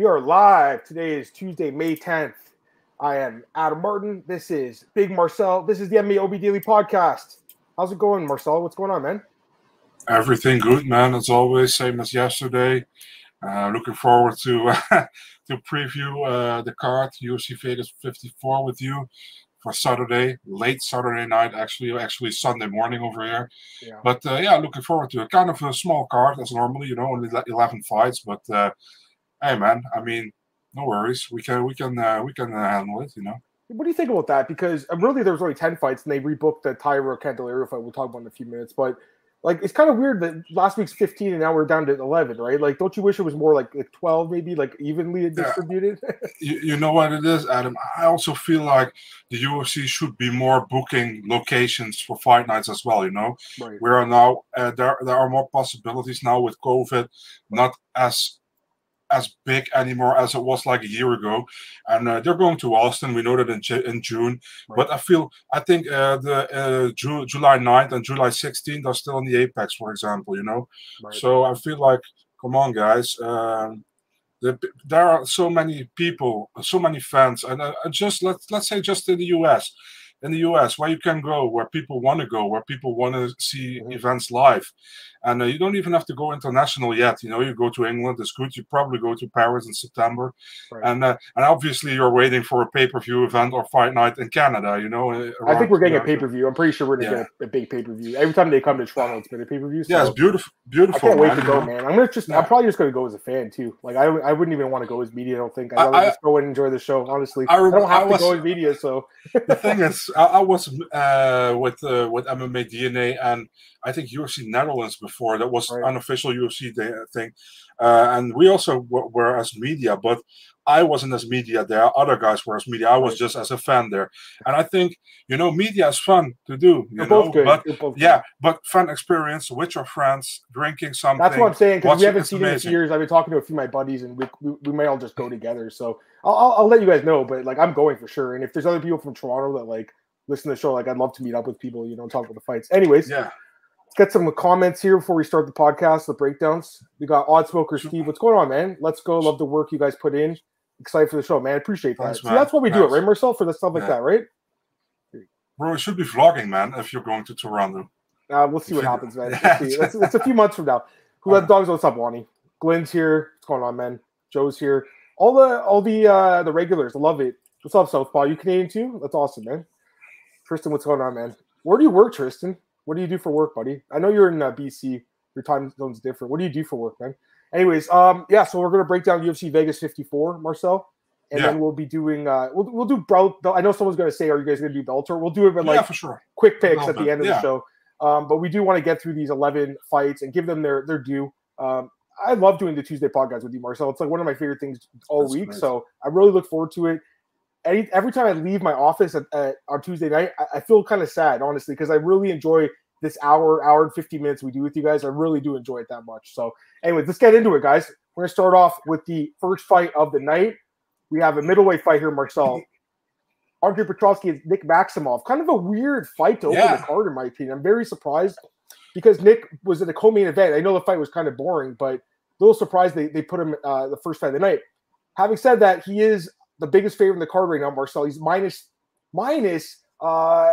We are live. Today is Tuesday, May 10th. I am Adam Martin. This is Big Marcel. This is the MMA OB Daily Podcast. How's it going, Marcel? What's going on, man? Everything good, man. As always, same as yesterday. Uh, looking forward to to preview uh, the card UFC Vegas 54 with you for Saturday, late Saturday night, actually, actually Sunday morning over here. Yeah. But uh, yeah, looking forward to it. Kind of a small card as normally, you know, only 11 fights. But uh, hey, man, I mean, no worries. We can we can uh, we can handle it, you know. What do you think about that? Because really, there was only 10 fights, and they rebooked the Taira Candelario fight. We'll talk about in a few minutes, but like it's kind of weird that last week's 15 and now we're down to 11 right like don't you wish it was more like, like 12 maybe like evenly distributed yeah. you, you, know what it is adam i also feel like the ufc should be more booking locations for fight nights as well you know right. we are now uh, there there are more possibilities now with covid not as as big anymore as it was like a year ago. And uh, they're going to Austin. We know that in, in June. Right. But I feel, I think uh, the uh, Ju- July 9th and July 16th are still in the Apex, for example, you know? Right. So I feel like, come on, guys. Um, the, there are so many people, so many fans, and uh, just let's let's say just in the U.S in the US where you can go, where people want to go, where people want to see mm-hmm. events live. And uh, you don't even have to go international yet. You know, you go to England, it's good. You probably go to Paris in September. Right. And uh, and obviously you're waiting for a pay per view event or fight night in Canada, you know. Around, I think we're getting a pay per view. I'm pretty sure we're going to yeah. get a, big pay per view. Every time they come to Toronto, it's been a pay per view. So yeah, it's beautiful. Beautiful. I can't man. wait to go, man. I'm gonna just, yeah. I'm probably just gonna go as a fan too. Like I, I wouldn't even want to go as media. I don't think. I'd rather I, just go and enjoy the show. Honestly, I, I don't have was, to go as media. So the thing is, I, was uh, with uh, with MMA DNA and I think UFC Netherlands before that was right. unofficial UFC thing, uh, and we also were as media, but I wasn't as media there. Other guys were as media. I was just as a fan there, and I think you know media is fun to do. You know, but yeah, good. but fun experience with your friends, drinking something. That's what I'm saying because we haven't seen it in years. I've been talking to a few of my buddies, and we, we, we might all just go together. So I'll, I'll, I'll let you guys know, but like I'm going for sure. And if there's other people from Toronto that like listen to the show, like I'd love to meet up with people. You know, talk about the fights. Anyways, yeah. Let's get some comments here before we start the podcast, the breakdowns. We got Odd Smoker Steve. What's going on, man? Let's go. Love the work you guys put in excited for the show, man. Appreciate that. Thanks, See, that's what we nice. do right, Marcel, for the stuff like yeah. that, right? Bro, it should be vlogging, man, if you're going to Toronto. Uh, we'll see what happens, man. It's, it's, a few months from now. Who let dogs? What's up, Wani? Glenn's here. What's going on, man? Joe's here. All the all the uh the regulars. I love it. What's up, Southpaw? You Canadian too? That's awesome, man. Tristan, what's going on, man? Where do you work, Tristan? What do you do for work, buddy? I know you're in uh, BC. Your time zone's different. What do you do for work, man? Anyways, um, yeah, so we're gonna break down UFC Vegas 54, Marcel, and yeah. then we'll be doing uh, we'll we'll do bro. I know someone's gonna say, "Are you guys gonna do Bellator?" We'll do it, but like yeah, for sure. quick picks at the end of yeah. the show. Um, but we do want to get through these 11 fights and give them their their due. Um, I love doing the Tuesday podcast with you, Marcel. It's like one of my favorite things all That's week. Nice. So I really look forward to it. Any, every time I leave my office at, at, on Tuesday night, I, I feel kind of sad, honestly, because I really enjoy this hour, hour and 50 minutes we do with you guys. I really do enjoy it that much. So, anyway, let's get into it, guys. We're going to start off with the first fight of the night. We have a middleweight fight here, Marcel. Andre Petroski and Nick Maximov. Kind of a weird fight to open yeah. the card, in my opinion. I'm very surprised because Nick was in a co-main event. I know the fight was kind of boring, but a little surprised they, they put him uh, the first fight of the night. Having said that, he is the biggest favorite in the card right now, Marcel. He's minus minus uh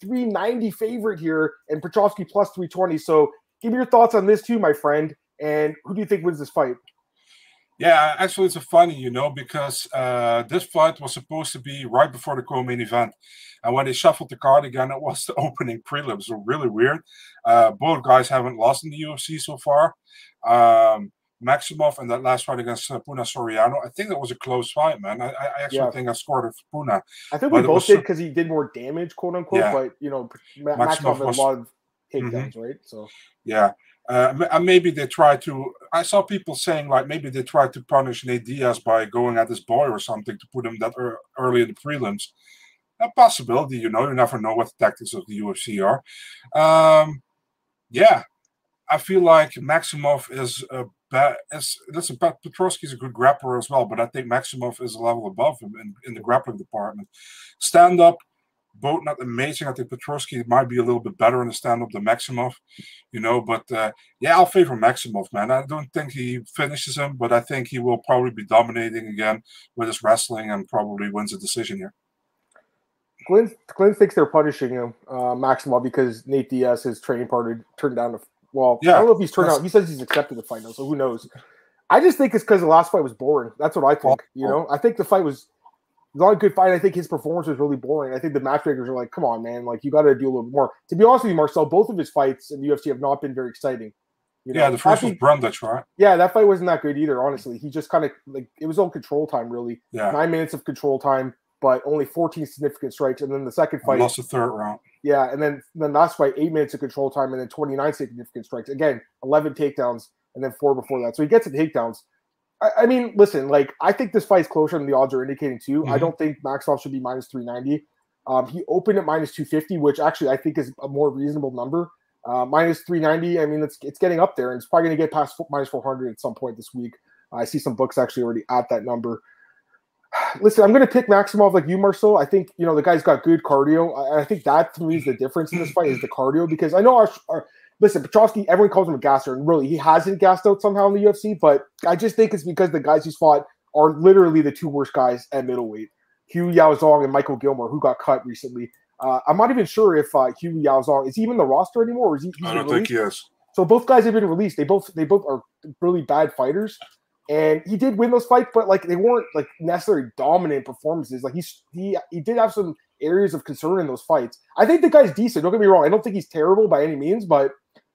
390 favorite here, and Petroski plus 320. So give me your thoughts on this too, my friend. And who do you think wins this fight? Yeah, actually, it's a funny, you know, because uh, this fight was supposed to be right before the co-main event, and when they shuffled the card again, it was the opening prelims. So really weird. Uh, both guys haven't lost in the UFC so far. Um, Maximov and that last fight against uh, Puna Soriano, I think that was a close fight, man. I, I actually yeah. think I scored it for Puna. I think we both did because he did more damage, quote unquote. Yeah. But you know, Maximov, Maximov was, a lot of takedowns, mm-hmm. right? So yeah, uh, and maybe they try to. I saw people saying like maybe they tried to punish Nate Diaz by going at his boy or something to put him that early in the prelims. A possibility, you know. You never know what the tactics of the UFC are. Um, yeah, I feel like Maximov is a Is, listen, Petroski is a good grappler as well, but I think Maximov is a level above him in, in the grappling department. Stand up, both not amazing. I think Petroski might be a little bit better in the stand-up than Maximov, you know. But uh, yeah, I'll favor Maximov, man. I don't think he finishes him, but I think he will probably be dominating again with his wrestling and probably wins a decision here. Glenn, Glenn thinks they're punishing him, uh, Maximov, because Nate Diaz, his training partner, turned down. Well, yeah, I don't know if he's turned out. He says he's accepted the fight now, so who knows? I just think it's because the last fight was boring. That's what I think. You know, I think the fight was not a good fight. I think his performance was really boring. I think the matchmakers are like, come on, man, like you got to do a little more. To be honest with you, Marcel, both of his fights in the UFC have not been very exciting. You know? Yeah, the first was Brundage, right? Yeah, that fight wasn't that good either. Honestly, he just kind of like it was all control time, really. Yeah, nine minutes of control time, but only 14 significant strikes. And then the second fight, lost the third round. Yeah, and then the last fight, eight minutes of control time, and then 29 significant strikes. Again, 11 takedowns, and then four before that. So he gets the takedowns. I, I, mean, listen, like I think this fight's closer than the odds are indicating too. Mm-hmm. I don't think Maxwell should be minus 390. Um, he opened at minus 250, which actually I think is a more reasonable number. Uh, minus 390, I mean, it's it's getting up there, and it's probably going to get past minus 400 at some point this week. I see some books actually already at that number. Listen, I'm going to pick Maximov like you, Marcel. I think you know the guy's got good cardio. I, I think that to me is the difference in this fight is the cardio because I know our, our listen, Petrovsky. everyone calls him a gasser, and really he hasn't gassed out somehow in the UFC, but I just think it's because the guys he's fought are literally the two worst guys at middleweight. Hu Yaozong and Micheal Gillmore, who got cut recently. Uh, I'm not even sure if uh, Hu Yaozong is he even the roster anymore, or is he? I don't think he is. So both guys have been released. They both they both are really bad fighters, and he did win those fights, but like they weren't like necessarily dominant performances. Like he's he he did have some areas of concern in those fights. I think the guy's decent. Don't get me wrong. I don't think he's terrible by any means, but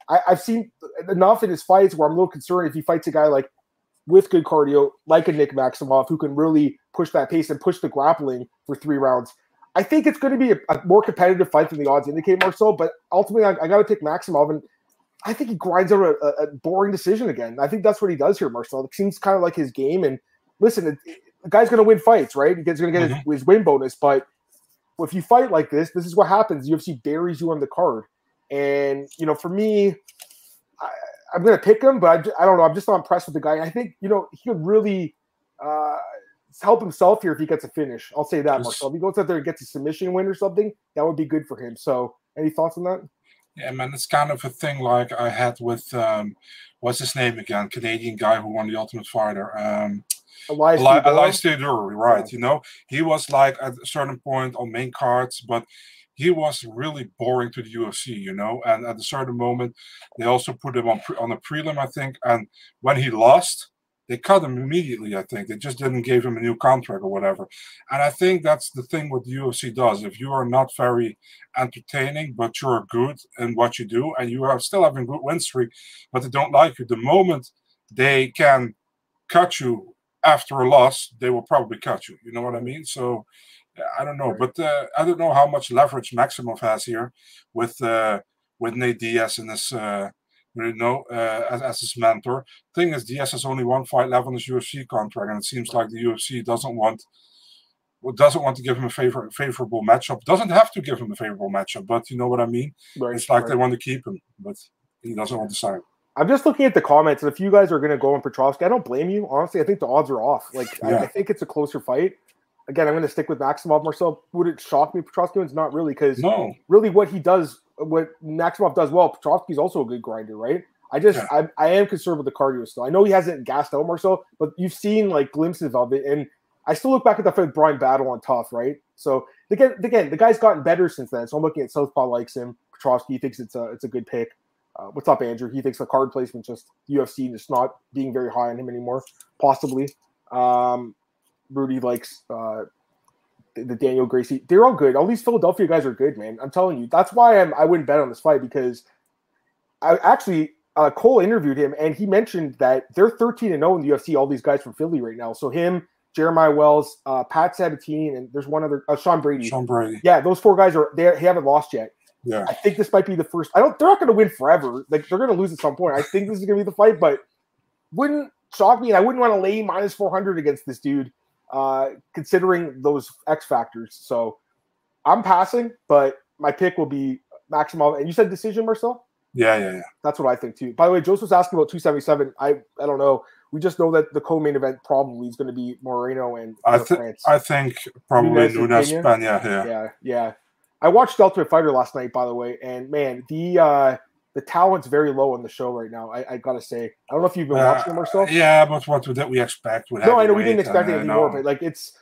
I, have seen enough in his fights where I'm a little concerned if he fights a guy like with good cardio, like a Nick Maximov, who can really push that pace and push the grappling for three rounds. I think it's going to be a, a more competitive fight than the odds indicate, Marcel. But ultimately, I, I got to pick Maximov, and I think he grinds out a, a, boring decision again. I think that's what he does here, Marcel. It seems kind of like his game. And listen, it, it, the guy's going to win fights, right? He's going to get mm-hmm. his, his win bonus, but if you fight like this, this is what happens. UFC buries you on the card. And you know, for me, I, am going to pick him, but I, I, don't know. I'm just not impressed with the guy. I think you know he could really uh, help himself here if he gets a finish. I'll say that, Marcel. If he goes out there and gets a submission win or something, that would be good for him. So, any thoughts on that? Yeah, man, it's kind of a thing like I had with um, what's his name again? Canadian guy who won the Ultimate Fighter. Um, Elias, Eli- Elias right? Yeah. You know, he was like at a certain point on main cards, but he was really boring to the UFC, you know. And at a certain moment, they also put him on pre- on a prelim, I think. And when he lost, they cut him immediately. I think they just didn't give him a new contract or whatever. And I think that's the thing what the UFC does. If you are not very entertaining, but you're good in what you do, and you are still having good win streak, but they don't like you, the moment they can cut you after a loss, they will probably cut you. You know what I mean? So I don't know, but uh, I don't know how much leverage Maximov has here with uh, with Nate Diaz in this. Uh, you know, uh, as, as his mentor. Thing is, Diaz has only one fight left on his UFC contract, and it seems like the UFC doesn't want doesn't want to give him a favor, favorable matchup. Doesn't have to give him a favorable matchup, but you know what I mean. Right, it's like right. they want to keep him, but he doesn't want to sign. I'm just looking at the comments, and if you guys are going to go on Petroski, I don't blame you. Honestly, I think the odds are off. Like, yeah. I, I, think it's a closer fight again, I'm going to stick with Maximov Marcel. Would it shock me Petroski wins? Not really, because no. really what he does, what Maximov does well, Petroski's also a good grinder, right? I just yeah. I, I am concerned with the cardio still. I know he hasn't gassed out Marcel, but you've seen like glimpses of it, and I still look back at the fight with Bryan Battle on TUF, right? So again, again, the guy's gotten better since then. So I'm looking at Southpaw likes him. Petroski thinks it's a it's a good pick. Uh, what's up, Andrew? He thinks the card placement just UFC just not being very high on him anymore, possibly. Um, Rudy likes uh, the, Daniel Gracie. They're all good. All these Philadelphia guys are good, man. I'm telling you. That's why I'm, I wouldn't bet on this fight because I actually uh, Cole interviewed him and he mentioned that they're 13 and 0 in the UFC. All these guys from Philly right now. So him, Jeremiah Wells, uh, Pat Sabatini, and there's one other uh, Sean Brady. Sean Brady. Yeah, those four guys are they haven't lost yet. Yeah. I think this might be the first. I don't. They're not going to win forever. Like they're going to lose at some point. I think this is going to be the fight, but wouldn't shock me. And I wouldn't want to lay minus 400 against this dude uh, considering those X factors. So I'm passing, but my pick will be Maximov. And you said decision, Marcel? Yeah, yeah, yeah. That's what I think too. By the way, Joseph was asking about 277. I I don't know. We just know that the co-main event probably is going to be Moreno and I, th- I think probably Nunes, Nunes Pena. Yeah, yeah, yeah. I watched Ultimate Fighter last night, by the way, and man, the uh, the talent's very low on the show right now. I, I gotta say, I don't know if you've been uh, watching them or so. Yeah, but what that we expect? No, I know we didn't expect it anymore, but like it's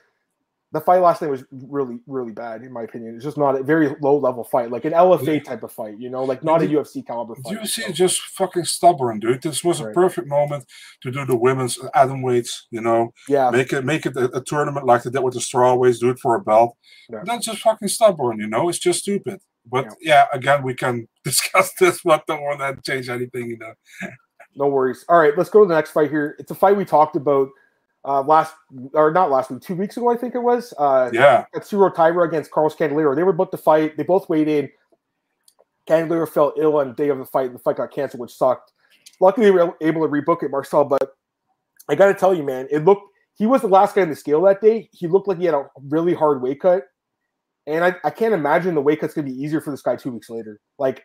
the fight last night was really, really bad in my opinion. It's just not a very low level fight, like an LFA type of fight, you know, like not a UFC caliber fight. UFC so. just fucking stubborn, dude. This was right. a perfect moment to do the women's atom weights, you know. Yeah. Make it make it a, a tournament like they did with the strawweights, do it for a belt. Yeah. That's just fucking stubborn, you know. It's just stupid. But yeah, yeah again, we can discuss this, but don't want to change anything, you know. no worries. All right, let's go to the next fight here. It's a fight we talked about uh, last or not last week, two weeks ago, I think it was. Uh, yeah, Tatsuro Taira against Carlos Candelario. They were about to fight. They both weighed in. Candelario fell ill on the day of the fight, and the fight got canceled, which sucked. Luckily, they were able to rebook it, Marcel. But I got to tell you, man, it looked. He was the last guy on the scale that day. He looked like he had a really hard weight cut, and I, I can't imagine the weight cut's gonna be easier for this guy two weeks later. Like,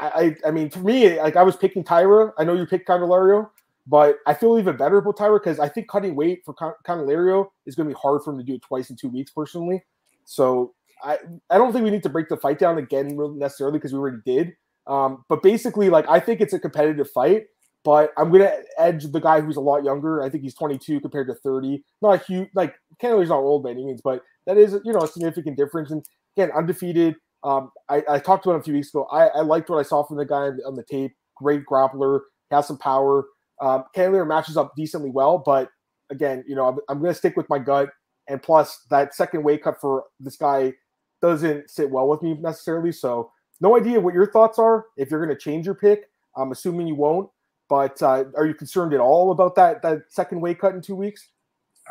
I, I mean, for me, like I was picking Taira. I know you picked Candelario. But I feel even better about Taira because I think cutting weight for Candelario is to be hard for him to do it twice in two weeks, personally. So I, I don't think we need to break the fight down again necessarily because we already did. Um, but basically, like I think it's a competitive fight, but I'm gonna edge the guy who's a lot younger. I think he's 22 compared to 30. Not a huge like Candelario's not old by any means, but that is you know a significant difference. And again, undefeated. Um, I, I talked to him a few weeks ago. I, I liked what I saw from the guy on the, on the tape. Great grappler, has some power. Um, Candelario matches up decently well, but again, you know, I'm, I'm going to stick with my gut. And plus, that second weight cut for this guy doesn't sit well with me necessarily. So, no idea what your thoughts are. If you're going to change your pick, I'm assuming you won't. But uh, are you concerned at all about that that second weight cut in two weeks?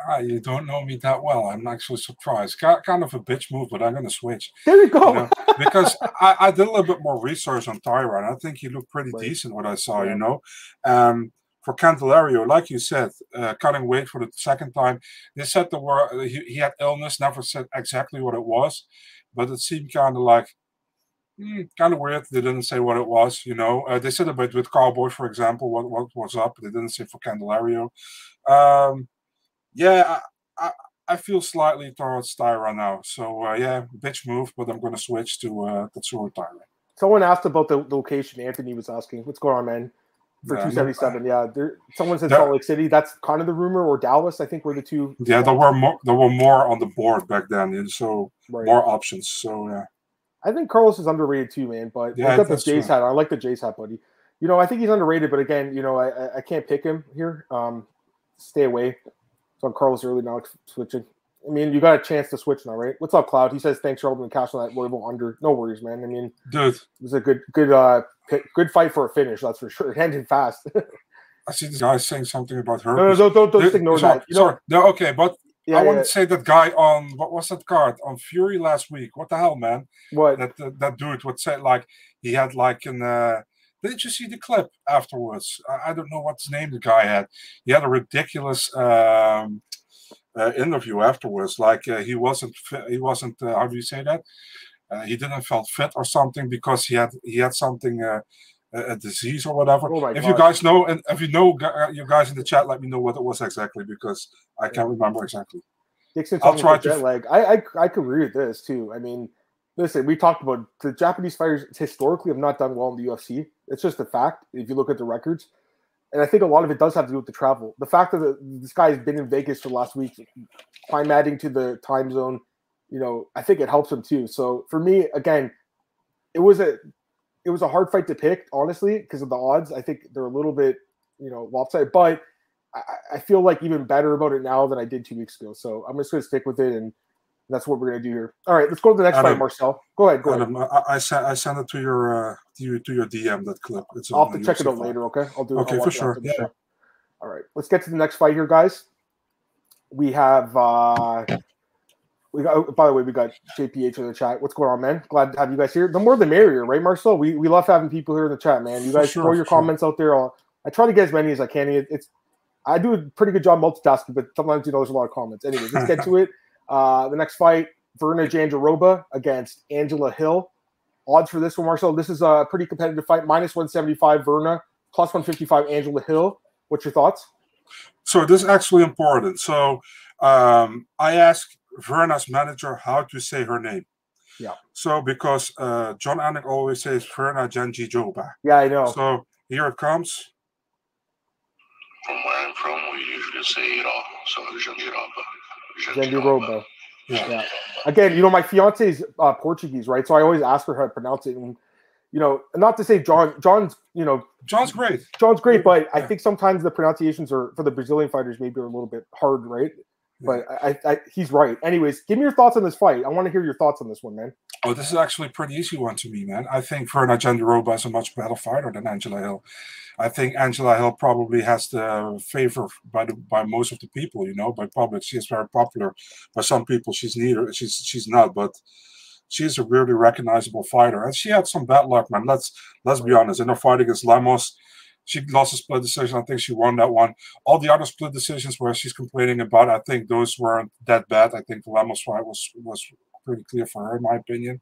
Ah, you don't know me that well. I'm actually surprised. Kind of a bitch move, but I'm going to switch. There you go. You know? because I, I, did a little bit more research on Tyron. I think he looked pretty right. decent. What I saw, yeah. you know, um, for Candelario, like you said, uh, cutting weight for the second time. They said the word he, he, had illness, never said exactly what it was, but it seemed kind of like mm, kind of weird. They didn't say what it was, you know. Uh, they said a bit with Cowboy, for example, what what was up. They didn't say for Candelario. Um, yeah, I, I, I, feel slightly towards Taira now. So uh, yeah, bitch move, but I'm going to switch to uh, Tatsuro Taira. Someone asked about the location. Anthony was asking, "What's going on, man?" for yeah, 277. Yeah, there, someone said Salt Lake City. That's kind of the rumor, or Dallas. I think were the two. Yeah, there were more. There were more on the board back then, and so right. more options. So yeah, I think Carlos is underrated too, man. But yeah, I got the Jays hat. I like the Jays hat, buddy. You know, I think he's underrated, but again, you know, I I can't pick him here. Um, stay away. So Carlos early now switching. I mean, you got a chance to switch now, right? What's up, Cloud? He says thanks for opening cash on that Royal under. No worries, man. I mean, dude, it was a good, good, uh, good fight for a finish. That's for sure. It ended fast. I see this guy saying something about her. No, no, don't, don't, don't just ignore sorry, that. You sorry, no, okay, but yeah, I yeah. want to say that guy on what was that card on Fury last week? What the hell, man? What that that, that dude would say like he had like an. Uh, did you see the clip afterwards? I, I don't know what's name the guy had. He had a ridiculous. Um, uh, interview afterwards. Like uh, he wasn't he wasn't uh, how do you say that? Uh, he didn't felt fit or something because he had he had something uh, a disease or whatever. Oh if God. you guys know and if you know uh, you guys in the chat, let me know what it was exactly because I can't remember exactly. Dixon I'll try to. Leg. I, I I could agree with this too. I mean, listen, we talked about the Japanese fighters historically have not done well in the UFC. It's just a fact. If you look at the records, and I think a lot of it does have to do with the travel. The fact that the, this guy has been in Vegas for the last week, climating to the time zone, you know, I think it helps him too. So for me, again, it was a it was a hard fight to pick, honestly, because of the odds. I think they're a little bit, you know, lopsided, but I, I feel like even better about it now than I did two weeks ago. So I'm just going to stick with it and that's what we're gonna do here. All right, let's go to the next Adam, fight, Marcel. Go ahead. Go Adam, ahead. I, I sent I sent it to your uh, to your to your DM that clip. It's I'll have to check it out later. Okay, I'll do it. Okay, for sure. Yeah. Show. All right, let's get to the next fight here, guys. We have uh we got. Oh, by the way, we got JPH in the chat. What's going on, man? Glad to have you guys here. The more the merrier, right, Marcel? We we love having people here in the chat, man. You guys sure, throw your sure. comments out there. I'll, I try to get as many as I can. It, it's I do a pretty good job multitasking, but sometimes you know there's a lot of comments. Anyway, let's get to it. Uh, the next fight Virna Jandiroba against Angela Hill. Odds for this one, Marcel. This is a pretty competitive fight. Minus 175 Virna, plus 155 Angela Hill. What's your thoughts? So this is actually important. So um, I asked Virna's manager how to say her name. Yeah. So because uh, Jon Anik always says Verna Janji Joba. Yeah, I know. So here it comes. From where I'm from, we usually say Ira. So Janji Roba. Yeah. yeah. Again, you know, my fiance is uh, Portuguese, right? So I always ask her how to pronounce it. And, you know, not to say John, John's, you know, John's great. John's great, but yeah. I think sometimes the pronunciations are for the Brazilian fighters maybe are a little bit hard, right? But I, I, he's right. Anyways, give me your thoughts on this fight. I want to hear your thoughts on this one, man. Oh, this is actually a pretty easy one to me, man. I think Virna Jandiroba is a much better fighter than Angela Hill. I think Angela Hill probably has the favor by the by most of the people, you know, by public. She is very popular. By some people, she's neither. She's she's not, but she's a really recognizable fighter. And she had some bad luck, man. Let's let's be honest. In her fight against Lemos, she lost a split decision. I think she won that one. All the other split decisions where she's complaining about, I think those weren't that bad. I think the Lemos fight was was pretty clear for her, in my opinion.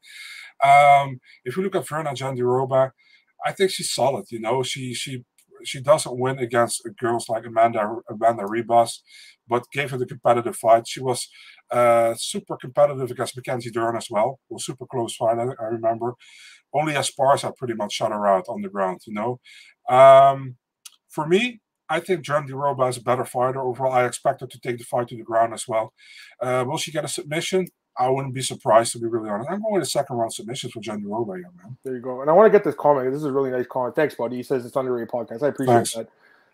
Um, if you look at Virna Jandiroba, I think she's solid. You know, she she she doesn't win against girls like Amanda Amanda Ribas, but gave her the competitive fight. She was uh, super competitive against Mackenzie Dern as well. Was super close fight. I, I remember. Only Esparza pretty much shut her out on the ground. You know, um, for me, I think Jandiroba is a better fighter overall. I expect her to take the fight to the ground as well. Uh, will she get a submission? I wouldn't be surprised to be really honest. I'm going to second round submissions for Jandiroba here, man. There you go. And I want to get this comment. This is a really nice comment. Thanks, buddy. He says it's underrated podcast. I appreciate Thanks. that.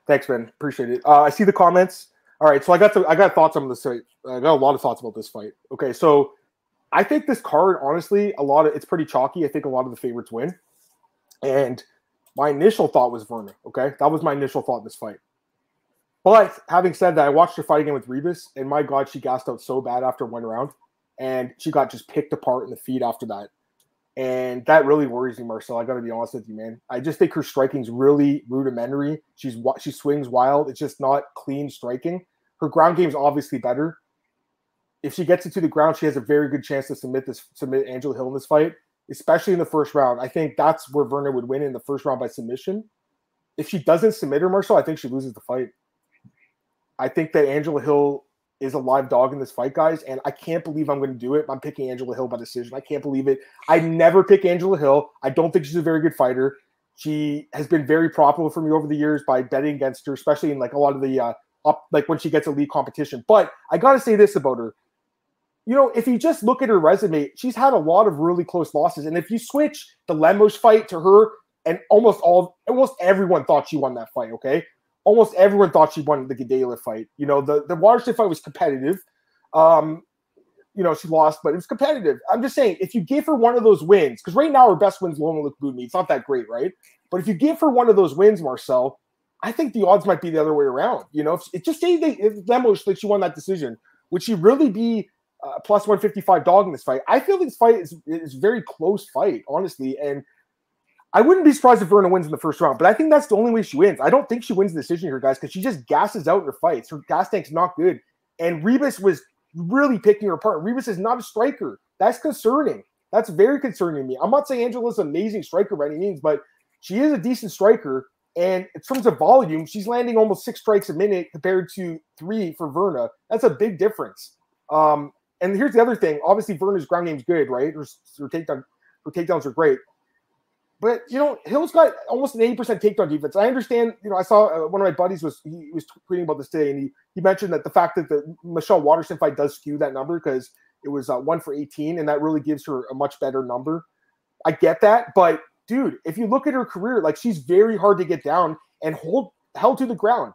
Thanks, man. Appreciate it. Uh, I see the comments. All right, so I got some, I got thoughts on this fight. I got a lot of thoughts about this fight. Okay, so I think this card, honestly, a lot of it's pretty chalky. I think a lot of the favorites win, and my initial thought was Virna. Okay, that was my initial thought in this fight. But having said that, I watched her fight again with Ribas, and my God, she gassed out so bad after one round, and she got just picked apart in the feet after that, and that really worries me, Marcel. I got to be honest with you, man. I just think her striking's really rudimentary. She's she swings wild. It's just not clean striking. Her ground game's obviously better. If she gets it to the ground, she has a very good chance to submit this submit Angela Hill in this fight especially in the first round. I think that's where Virna would win in the first round by submission. If she doesn't submit her, Marshall, I think she loses the fight. I think that Angela Hill is a live dog in this fight, guys, and I can't believe I'm going to do it. I'm picking Angela Hill by decision. I can't believe it. I never pick Angela Hill. I don't think she's a very good fighter. She has been very profitable for me over the years by betting against her, especially in like a lot of the uh, up like when she gets elite competition. But I got to say this about her: you know, if you just look at her resume, she's had a lot of really close losses. And if you switch the Lemos fight to her, and almost all, almost everyone thought she won that fight. Okay, almost everyone thought she won the Gadelha fight. You know, the the Waterson fight was competitive. Um, you know, she lost, but it was competitive. I'm just saying, if you give her one of those wins, because right now her best wins Loma Lookboonmee, it's not that great, right? But if you give her one of those wins, Marcel, I think the odds might be the other way around. You know, if, it just say they, if Lemos that she won that decision, would she really be uh, plus 155 dog in this fight. I feel this fight is, is very close fight, honestly. And I wouldn't be surprised if Virna wins in the first round, but I think that's the only way she wins. I don't think she wins the decision here, guys, because she just gasses out in her fights. Her gas tank's not good. And Ribas was really picking her apart. Ribas is not a striker. That's concerning. That's very concerning to me. I'm not saying Angela's an amazing striker by any means, but she is a decent striker. And in terms of volume, she's landing almost six strikes a minute compared to three for Virna. That's a big difference. Um, and here's the other thing. Obviously, Virna's ground game's good, right? Her, her takedown, her takedowns are great. But you know, Hill's got almost an 80% takedown defense. I understand. You know, I saw uh, one of my buddies was he was tweeting about this today, and he he mentioned that the fact that the Michelle Waterson fight does skew that number because it was uh, one for 18, and that really gives her a much better number. I get that, but dude, if you look at her career, like she's very hard to get down and hold held to the ground.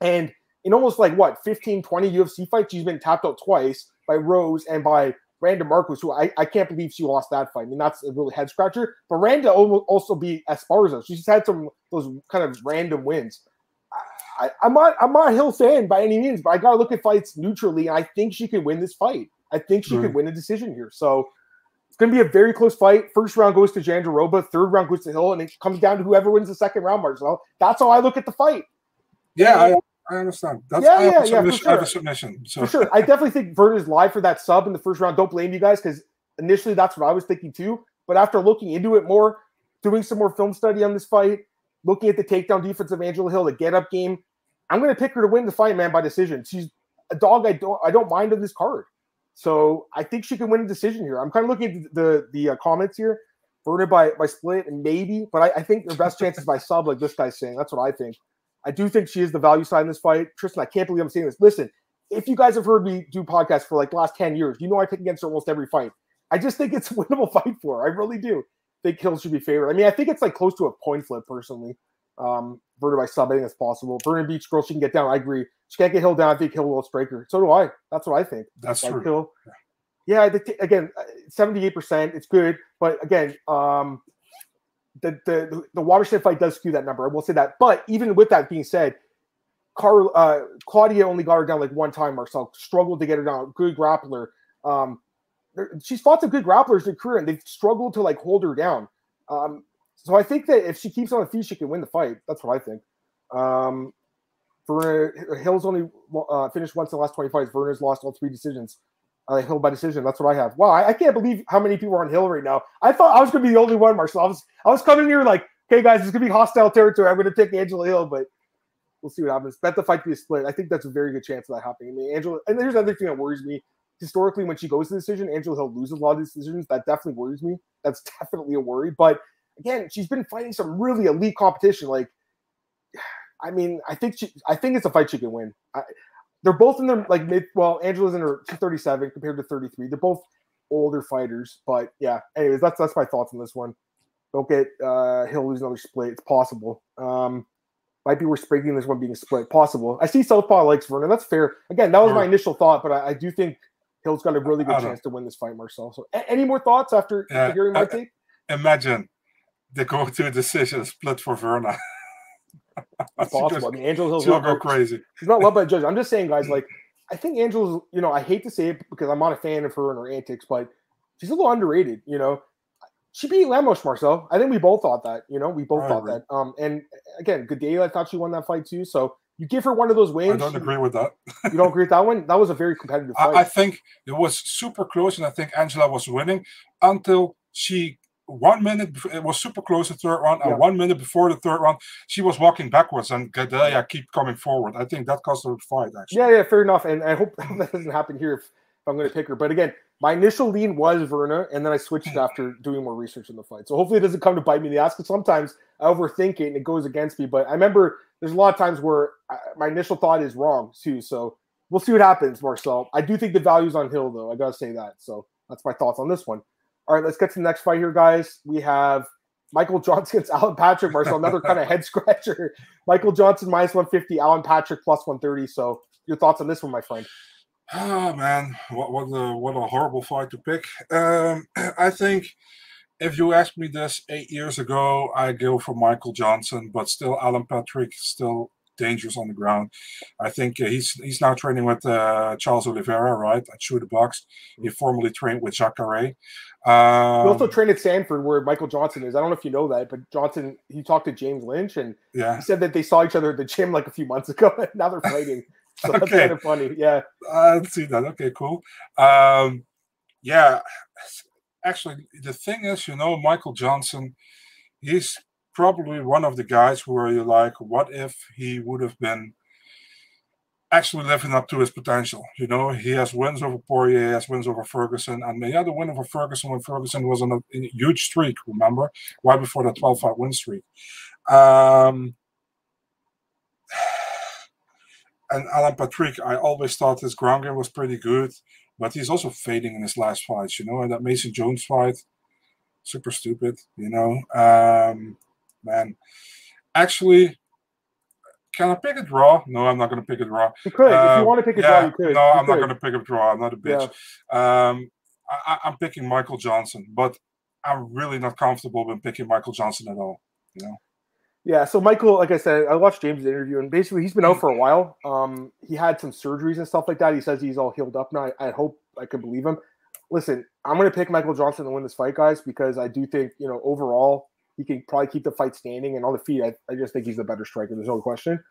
And in almost like what 15, 20 UFC fights, she's been tapped out twice by Rose and by Randa Markos, who I, I can't believe she lost that fight. I mean, that's a really head scratcher. But Randa also beat Esparza. She's had some those kind of random wins. I, am not I'm not a Hill fan by any means, but I gotta look at fights neutrally. And I think she could win this fight. I think she mm. could win a decision here. So it's gonna be a very close fight. First round goes to Jandiroba, third round goes to Hill, and it comes down to whoever wins the second round, Marcel. That's how I look at the fight. Yeah, I, I understand. That's, yeah, yeah, yeah, for sure. submission. So. For sure. I definitely think Vert is live for that sub in the first round. Don't blame you guys because initially that's what I was thinking too. But after looking into it more, doing some more film study on this fight, looking at the takedown defense of Angela Hill, the get up game, I'm going to pick her to win the fight, man, by decision. She's a dog I don't I don't mind on this card. so I think she can win a decision here. I'm kind of looking at the the, the uh, comments here. Virna by by split and maybe, but I, I think their best chance is by sub, like this guy's saying. That's what I think. I do think she is the value side in this fight. Tristan, I can't believe I'm saying this. Listen, if you guys have heard me do podcasts for like the last 10 years, you know I pick against her almost every fight. I just think it's a winnable fight for her. I really do think Hill should be favored. I mean, I think it's like close to a point flip personally. Um, Virna by sub, I think it's possible. Virna Beach girl, she can get down. I agree. She can't get Hill down. I think Hill will break her. So do I. That's what I think. That's like true. Hill. Yeah, the, again, uh, seventy-eight percent. It's good, but again, um, the the the Waterson fight does skew that number. I will say that. But even with that being said, Car uh, Claudia only got her down like one time. Marcel struggled to get her down. Good grappler. Um, she's fought some good grapplers in her career, and they've struggled to like hold her down. Um, so I think that if she keeps on the feet, she can win the fight. That's what I think. Um, Virna Hill's only uh, finished once in the last 20 fights. Virna's lost all three decisions. Uh, Hill by decision. That's what I have. Wow, I, I, can't believe how many people are on Hill right now. I thought I was going to be the only one, Marcel. I was, I was coming here like, okay, guys, it's going to be hostile territory. I'm going to take Angela Hill, but we'll see what happens. Bet the fight to be split. I think that's a very good chance of that happening. I mean, Angela, and there's another thing that worries me. Historically, when she goes to the decision, Angela Hill loses a lot of decisions. That definitely worries me. That's definitely a worry. But again, she's been fighting some really elite competition. Like, I mean, I think she, I think it's a fight she can win. I, they're both in their like mid. Well, Angela's in her 37 compared to 33. They're both older fighters, but yeah. Anyways, that's that's my thoughts on this one. Don't get uh Hill lose another split. It's possible. Um, might be worth breaking this one being split. Possible. I see Southpaw likes Vernon. That's fair. Again, that was my initial thought, but I, I do think Hill's got a really good chance to win this fight, Marcel. So, a- any more thoughts after uh, hearing my take? Imagine they go to a decision split for Virna. It's possible. I mean, Angela Hill's not go crazy. She's not loved by the judge. I'm just saying, guys. Like, I think Angela's. You know, I hate to say it because I'm not a fan of her and her antics, but she's a little underrated. You know, she beat Lemos Marcel. I think we both thought that. You know, we both I thought agree. that. Um, and again, good day. I thought she won that fight too. So you give her one of those wins. I don't agree with that. you don't agree with that one? That was a very competitive fight. I, I think it was super close, and I think Angela was winning until she one minute it was super close the third round and yeah. one minute before the third round she was walking backwards and Gadelha keep coming forward i think that cost her the fight actually yeah yeah fair enough and i hope that doesn't happen here if, if i'm going to pick her but again my initial lean was virna and then I switched hmm. after doing more research in the fight. So hopefully it doesn't come to bite me in the ass. Because sometimes I overthink it and it goes against me. But I remember there's a lot of times where I, my initial thought is wrong too. So we'll see what happens, Marcel. I do think the value's on Hill though. I gotta say that. So that's my thoughts on this one. All right, let's get to the next fight here, guys. We have Michael Johnson's Alan Patrick, Marcel, another kind of head scratcher. Michael Johnson minus 150, Alan Patrick plus 130. So, your thoughts on this one, my friend? Oh man, what what a what a horrible fight to pick. Um, I think if you asked me this eight years ago, I'd go for Michael Johnson, but still Alan Patrick still dangerous on the ground. I think uh, he's he's now training with uh, Charles Oliveira, right, at Chute Boxe. He mm-hmm. formerly trained with Jacare. Um, he also trained at Sanford, where Michael Johnson is. I don't know if you know that, but Johnson he talked to James Lynch, and yeah. he said that they saw each other at the gym like a few months ago. and now they're fighting. So that's kind of funny. Yeah, I see that. Okay, cool. Um, yeah, actually, the thing is, you know, Michael Johnson, he's probably one of the guys where you're like, what if he would have been actually living up to his potential. You know, he has wins over Poirier, he has wins over Ferguson, and he had a win over Ferguson when Ferguson was on a, huge streak, remember? Right before the 12 fight win streak. Um, and Alan Patrick, I always thought his ground game was pretty good, but he's also fading in his last fights, you know, and that Mason Jones fight, super stupid, you know. Um, man, actually, can I pick a draw? No, I'm not going to pick a draw. You could. Um, if you um, want to pick a yeah, draw, you could. No, you I'm could. not going to pick a draw. I'm not a bitch. Yeah. Um, I, am picking Michael Johnson, but I'm really not comfortable with picking Michael Johnson at all. You know. Yeah, so Michael, like I said, I watched James' interview, and basically he's been out for a while. Um, he had some surgeries and stuff like that. He says he's all healed up now. I, I hope I can believe him. Listen, I'm going to pick Michael Johnson to win this fight, guys, because I do think you know overall he can probably keep the fight standing and on the feet. I, I just think he's the better striker. There's no question.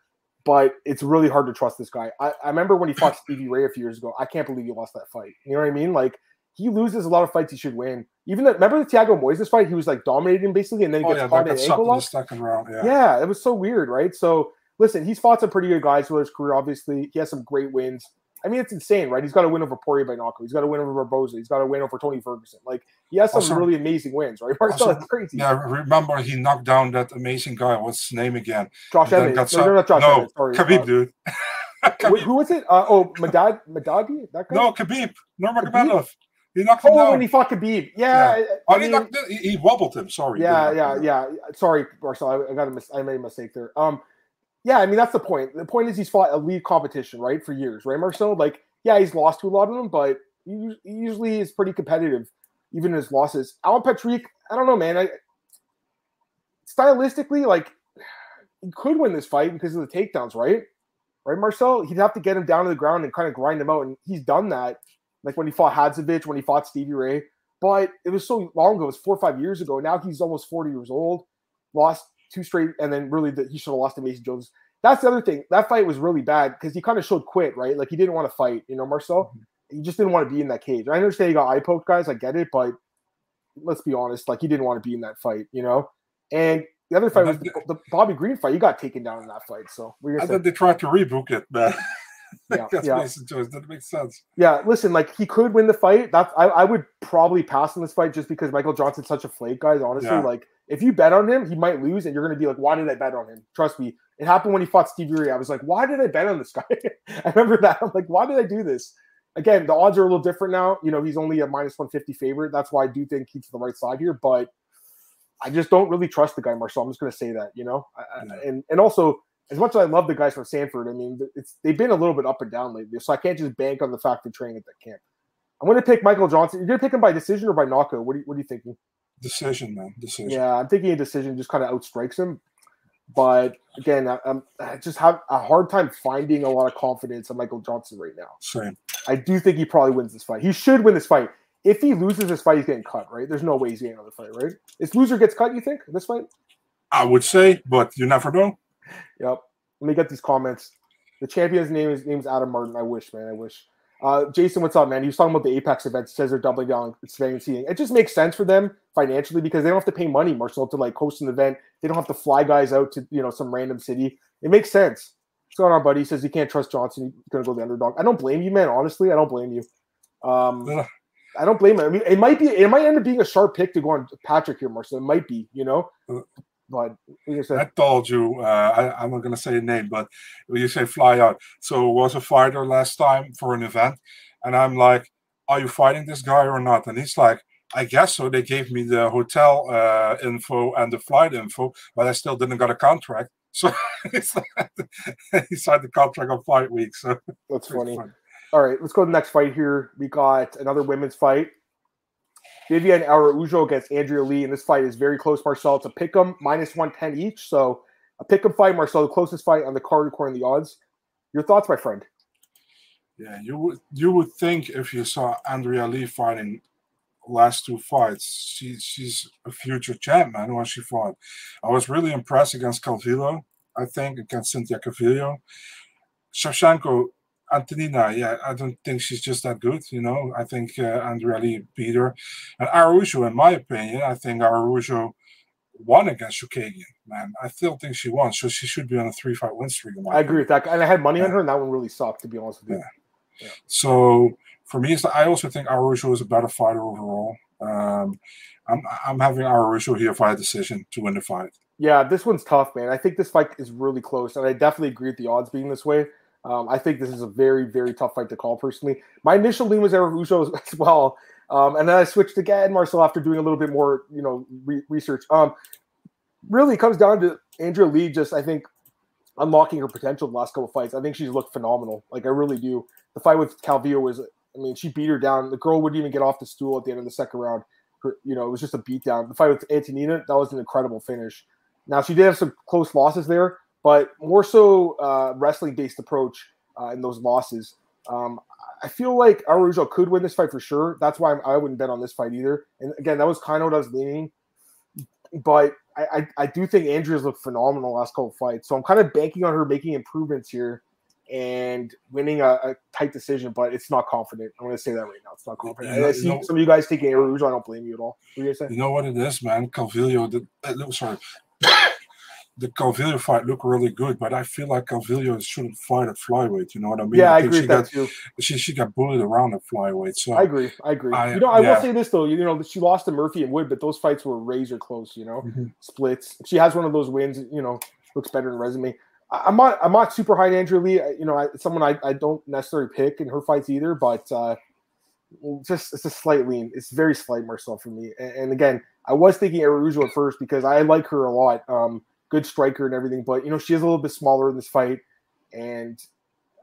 But it's really hard to trust this guy. I, I remember when he fought Stevie Ray a few years ago. I can't believe he lost that fight. You know what I mean? Like he loses a lot of fights he should win. Even the, remember the Thiago Moises fight? He was like dominating basically, and then he oh, gets yeah, caught in ankle lock. Second round, yeah. yeah, it was so weird, right? So listen, he's fought some pretty good guys throughout his career. Obviously, he has some great wins. I mean, it's insane, right? He's got to win over Poirier by knockout. He's got to win over Barboza. He's got to win over Tony Ferguson. Like he has some also, really amazing wins, right? Also, that's crazy. Yeah, remember he knocked down that amazing guy. What's his name again? Josh Evans. No, no, not Josh no, Evans. Sorry, Khabib, uh, dude. Khabib. Who was it? Uh, oh, Madad, Madadi? That guy? No, Khabib. Nurmagomedov. He knocked him oh, down. when he fought Khabib. Yeah. yeah. Oh, he, knocked, he, he wobbled him. Sorry. Yeah, yeah, yeah. Sorry, Marcel. I, I got a mis- I made a mistake there. Um, yeah, I mean that's the point. The point is he's fought elite competition, right, for years, right, Marcel? Like, yeah, he's lost to a lot of them, but he, usually is pretty competitive, even in his losses. Alan Patrick, I don't know, man. I stylistically, like, he could win this fight because of the takedowns, right? Right, Marcel? He'd have to get him down to the ground and kind of grind him out, and he's done that like when he fought Hadzovic, when he fought Stevie Ray. But it was so long ago, it was four or five years ago. Now he's almost 40 years old, lost two straight, and then really the, he should have lost to Mason Jones. That's the other thing. That fight was really bad because he kind of showed quit, right? Like he didn't want to fight, you know, Marcel. Mm-hmm. He just didn't want to be in that cage. I understand he got eye poked, guys. I get it, but let's be honest, like he didn't want to be in that fight, you know. And the other fight was the, the Bobby Green fight. He got taken down in that fight. So I thought they tried to rebook it, man. Yeah, yeah. Mason Jones. That makes sense. Yeah, listen, like he could win the fight. That's I, I would probably pass on this fight just because Michael Johnson's such a flake, guys. Honestly, yeah. like if you bet on him, he might lose, and you're gonna be like, why did I bet on him? Trust me, it happened when he fought Steve Ray. I was like, why did I bet on this guy? I remember that. I'm like, why did I do this? Again, the odds are a little different now. You know, he's only a minus 150 favorite. That's why I do think he's the right side here, but I just don't really trust the guy, Marcel. I'm just gonna say that, you know, yeah. and and also as much as I love the guys from Sanford, I mean, it's they've been a little bit up and down lately, so I can't just bank on the fact they're training at that camp. I'm going to pick Michael Johnson. You're going to pick him by decision or by knockout? What are you, what are you thinking? Decision, man. Decision. Yeah, I'm thinking a decision just kind of outstrikes him. But again, I, I'm, I just have a hard time finding a lot of confidence in Michael Johnson right now. Same. I do think he probably wins this fight. He should win this fight. If he loses this fight, he's getting cut, right? There's no way he's getting another fight, right? If loser gets cut, you think this fight? I would say, but you never know. Yep. Let me get these comments. The champion's name is name's Adam Martin. I wish, man. I wish. Uh, Jason, what's up, man? He was talking about the Apex event. He says they're doubling down expanding seating. It just makes sense for them financially because they don't have to pay money, Marcel, to like host an event. They don't have to fly guys out to you know some random city. It makes sense. What's going on, buddy? He says he can't trust Johnson. He's gonna go the underdog. I don't blame you, man. Honestly, I don't blame you. Um, I don't blame him. I mean, it might be. It might end up being a sharp pick to go on Patrick here, Marcel. It might be. You know. But I told you, uh, I, am not going to say a name, but you say fly out. So was a fighter last time for an event, and I'm like, "Are you fighting this guy or not?" And he's like, "I guess so." They gave me the hotel uh, info and the flight info, but I still didn't got a contract. So he signed the contract on fight week. So that's funny. Fun. All right, let's go to the next fight here. We got another women's fight. Viviane Araujo against Andrea Lee, and this fight is very close, Marcel. It's a pick 'em minus 110 each. So a pick 'em fight, Marcel, the closest fight on the card according to the odds. Your thoughts, my friend? Yeah, you would you would think if you saw Andrea Lee fighting last two fights, she, she's a future champ, man, when she fought. I was really impressed against Calvillo, I think, against Cynthia Calvillo. Shevchenko Antonina, yeah, I don't think she's just that good. You know, I think uh, Andrea Lee beat her. And Araujo, in my opinion, I think Araujo won against Chookagian. Man, I still think she won, so she should be on a three-fight win streak. I agree with that, and I had money yeah. on her, and that one really sucked, to be honest with you. Yeah. yeah. So for me, I also think Araujo is a better fighter overall. Um, I'm I'm having Araujo here for a decision to win the fight. Yeah, this one's tough, man. I think this fight is really close, and I definitely agree with the odds being this way. Um, I think this is a very, very tough fight to call personally. My initial lean was Eric Araujo as well. Um, and then I switched again, Marcel, after doing a little bit more, you know, re- research. Um, really comes down to Andrea Lee just, I think, unlocking her potential the last couple of fights. I think she's looked phenomenal. Like, I really do. The fight with Calvillo was, I mean, she beat her down. The girl wouldn't even get off the stool at the end of the second round. Her, you know, it was just a beatdown. The fight with Antonina, that was an incredible finish. Now, she did have some close losses there, but more so uh, wrestling based approach uh, in those losses. Um, I feel like Araujo could win this fight for sure. That's why I'm, I would not bet on this fight either. And again, that was kind of what I was leaning. But I, I, I do think Andrea's looked phenomenal last couple fights. So I'm kind of banking on her making improvements here and winning a, a tight decision, but it's not confident. I'm going to say that right now. It's not confident. You know, I see you know, some of you guys taking Araujo. I don't blame you at all. What you, you know what it is, man? Calvillo, the, uh, sorry. The Calvillo fight looked really good, but I feel like Calvillo shouldn't fight at flyweight. You know what I mean? Yeah, I, I agree with got, that too. She she got bullied around at flyweight. So I agree. I agree. I, you know, I yeah. will say this though. You know, she lost to Murphy and Wood, but those fights were razor close. You know, mm-hmm. splits. If she has one of those wins, you know, looks better in resume. I, am not. I'm not super high on Andrew Lee. You know, I, someone I, I don't necessarily pick in her fights either, but. uh just it's a slight lean. It's very slight Marcel for me. And, and again, I was thinking Araujo at first because I like her a lot. Um, good striker and everything, but you know she is a little bit smaller in this fight, and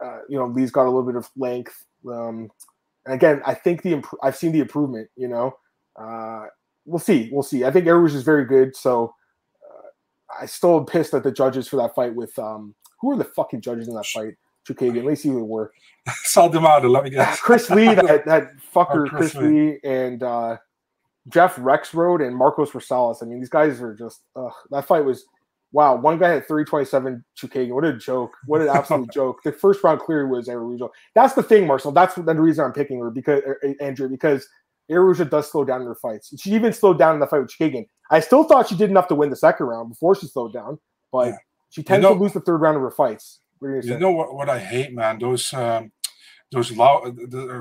uh, you know Lee's got a little bit of length. Um, and again, I think the imp- I've seen the improvement. You know, uh, we'll see, we'll see. I think Araujo is very good, so uh, I still am pissed at the judges for that fight. With um, who are the fucking judges in that fight? Chookagian. Let's see who they were. Sal D'Amato, let me guess. Chris Lee, that, that fucker, oh, Chris, Chris Lee. Lee, and uh, Jeff Rexroad and Marcos Rosales. I mean, these guys are just, ugh, that fight was, wow. One guy had 327 Chookagian. What a joke. What an absolute joke. The first round clear was Araujo. That's the thing, Marcel. That's the reason I'm picking her, because, uh, Andrew, because Araujo does slow down in her fights. She even slowed down in the fight with Chookagian. I still thought she did enough to win the second round before she slowed down, but yeah. she tends you know, to lose the third round of her fights. You, you know what, what I hate, man? Those um, those loud,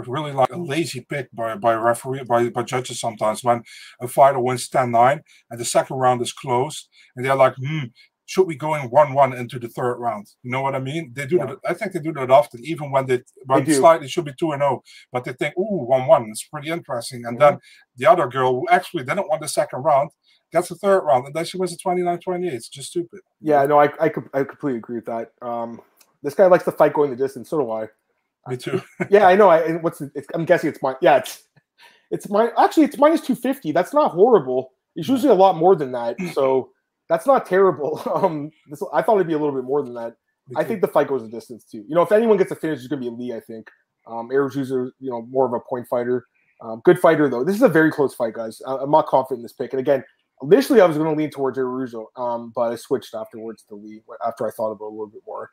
really like a lazy pick by by referee by, by judges sometimes when a fighter wins 10-9 and the second round is closed and they're like, hmm, should we go in one one into the third round? You know what I mean? They do yeah. that. I think they do that often, even when they when they slightly should be two and zero, oh, but they think, ooh, one one, it's pretty interesting. And then the other girl who actually didn't want the second round gets the third round, and then she wins the 29-28. It's just stupid. Yeah, no, I I, I completely agree with that. Um, this guy likes to fight going the distance. So do I. Me too. yeah, I know. I what's it's, I'm guessing it's my yeah. It's it's my actually it's minus two fifty. That's not horrible. It's usually a lot more than that. So that's not terrible. Um, this, I thought it'd be a little bit more than that. I think the fight goes the distance too. You know, if anyone gets a finish, it's gonna be Lee. I think. Um, Araujo's you know more of a point fighter. Um, good fighter though. This is a very close fight, guys. I, am not confident in this pick. And again, initially I was going to lean towards Araujo, um, but I switched afterwards to Lee after I thought about it a little bit more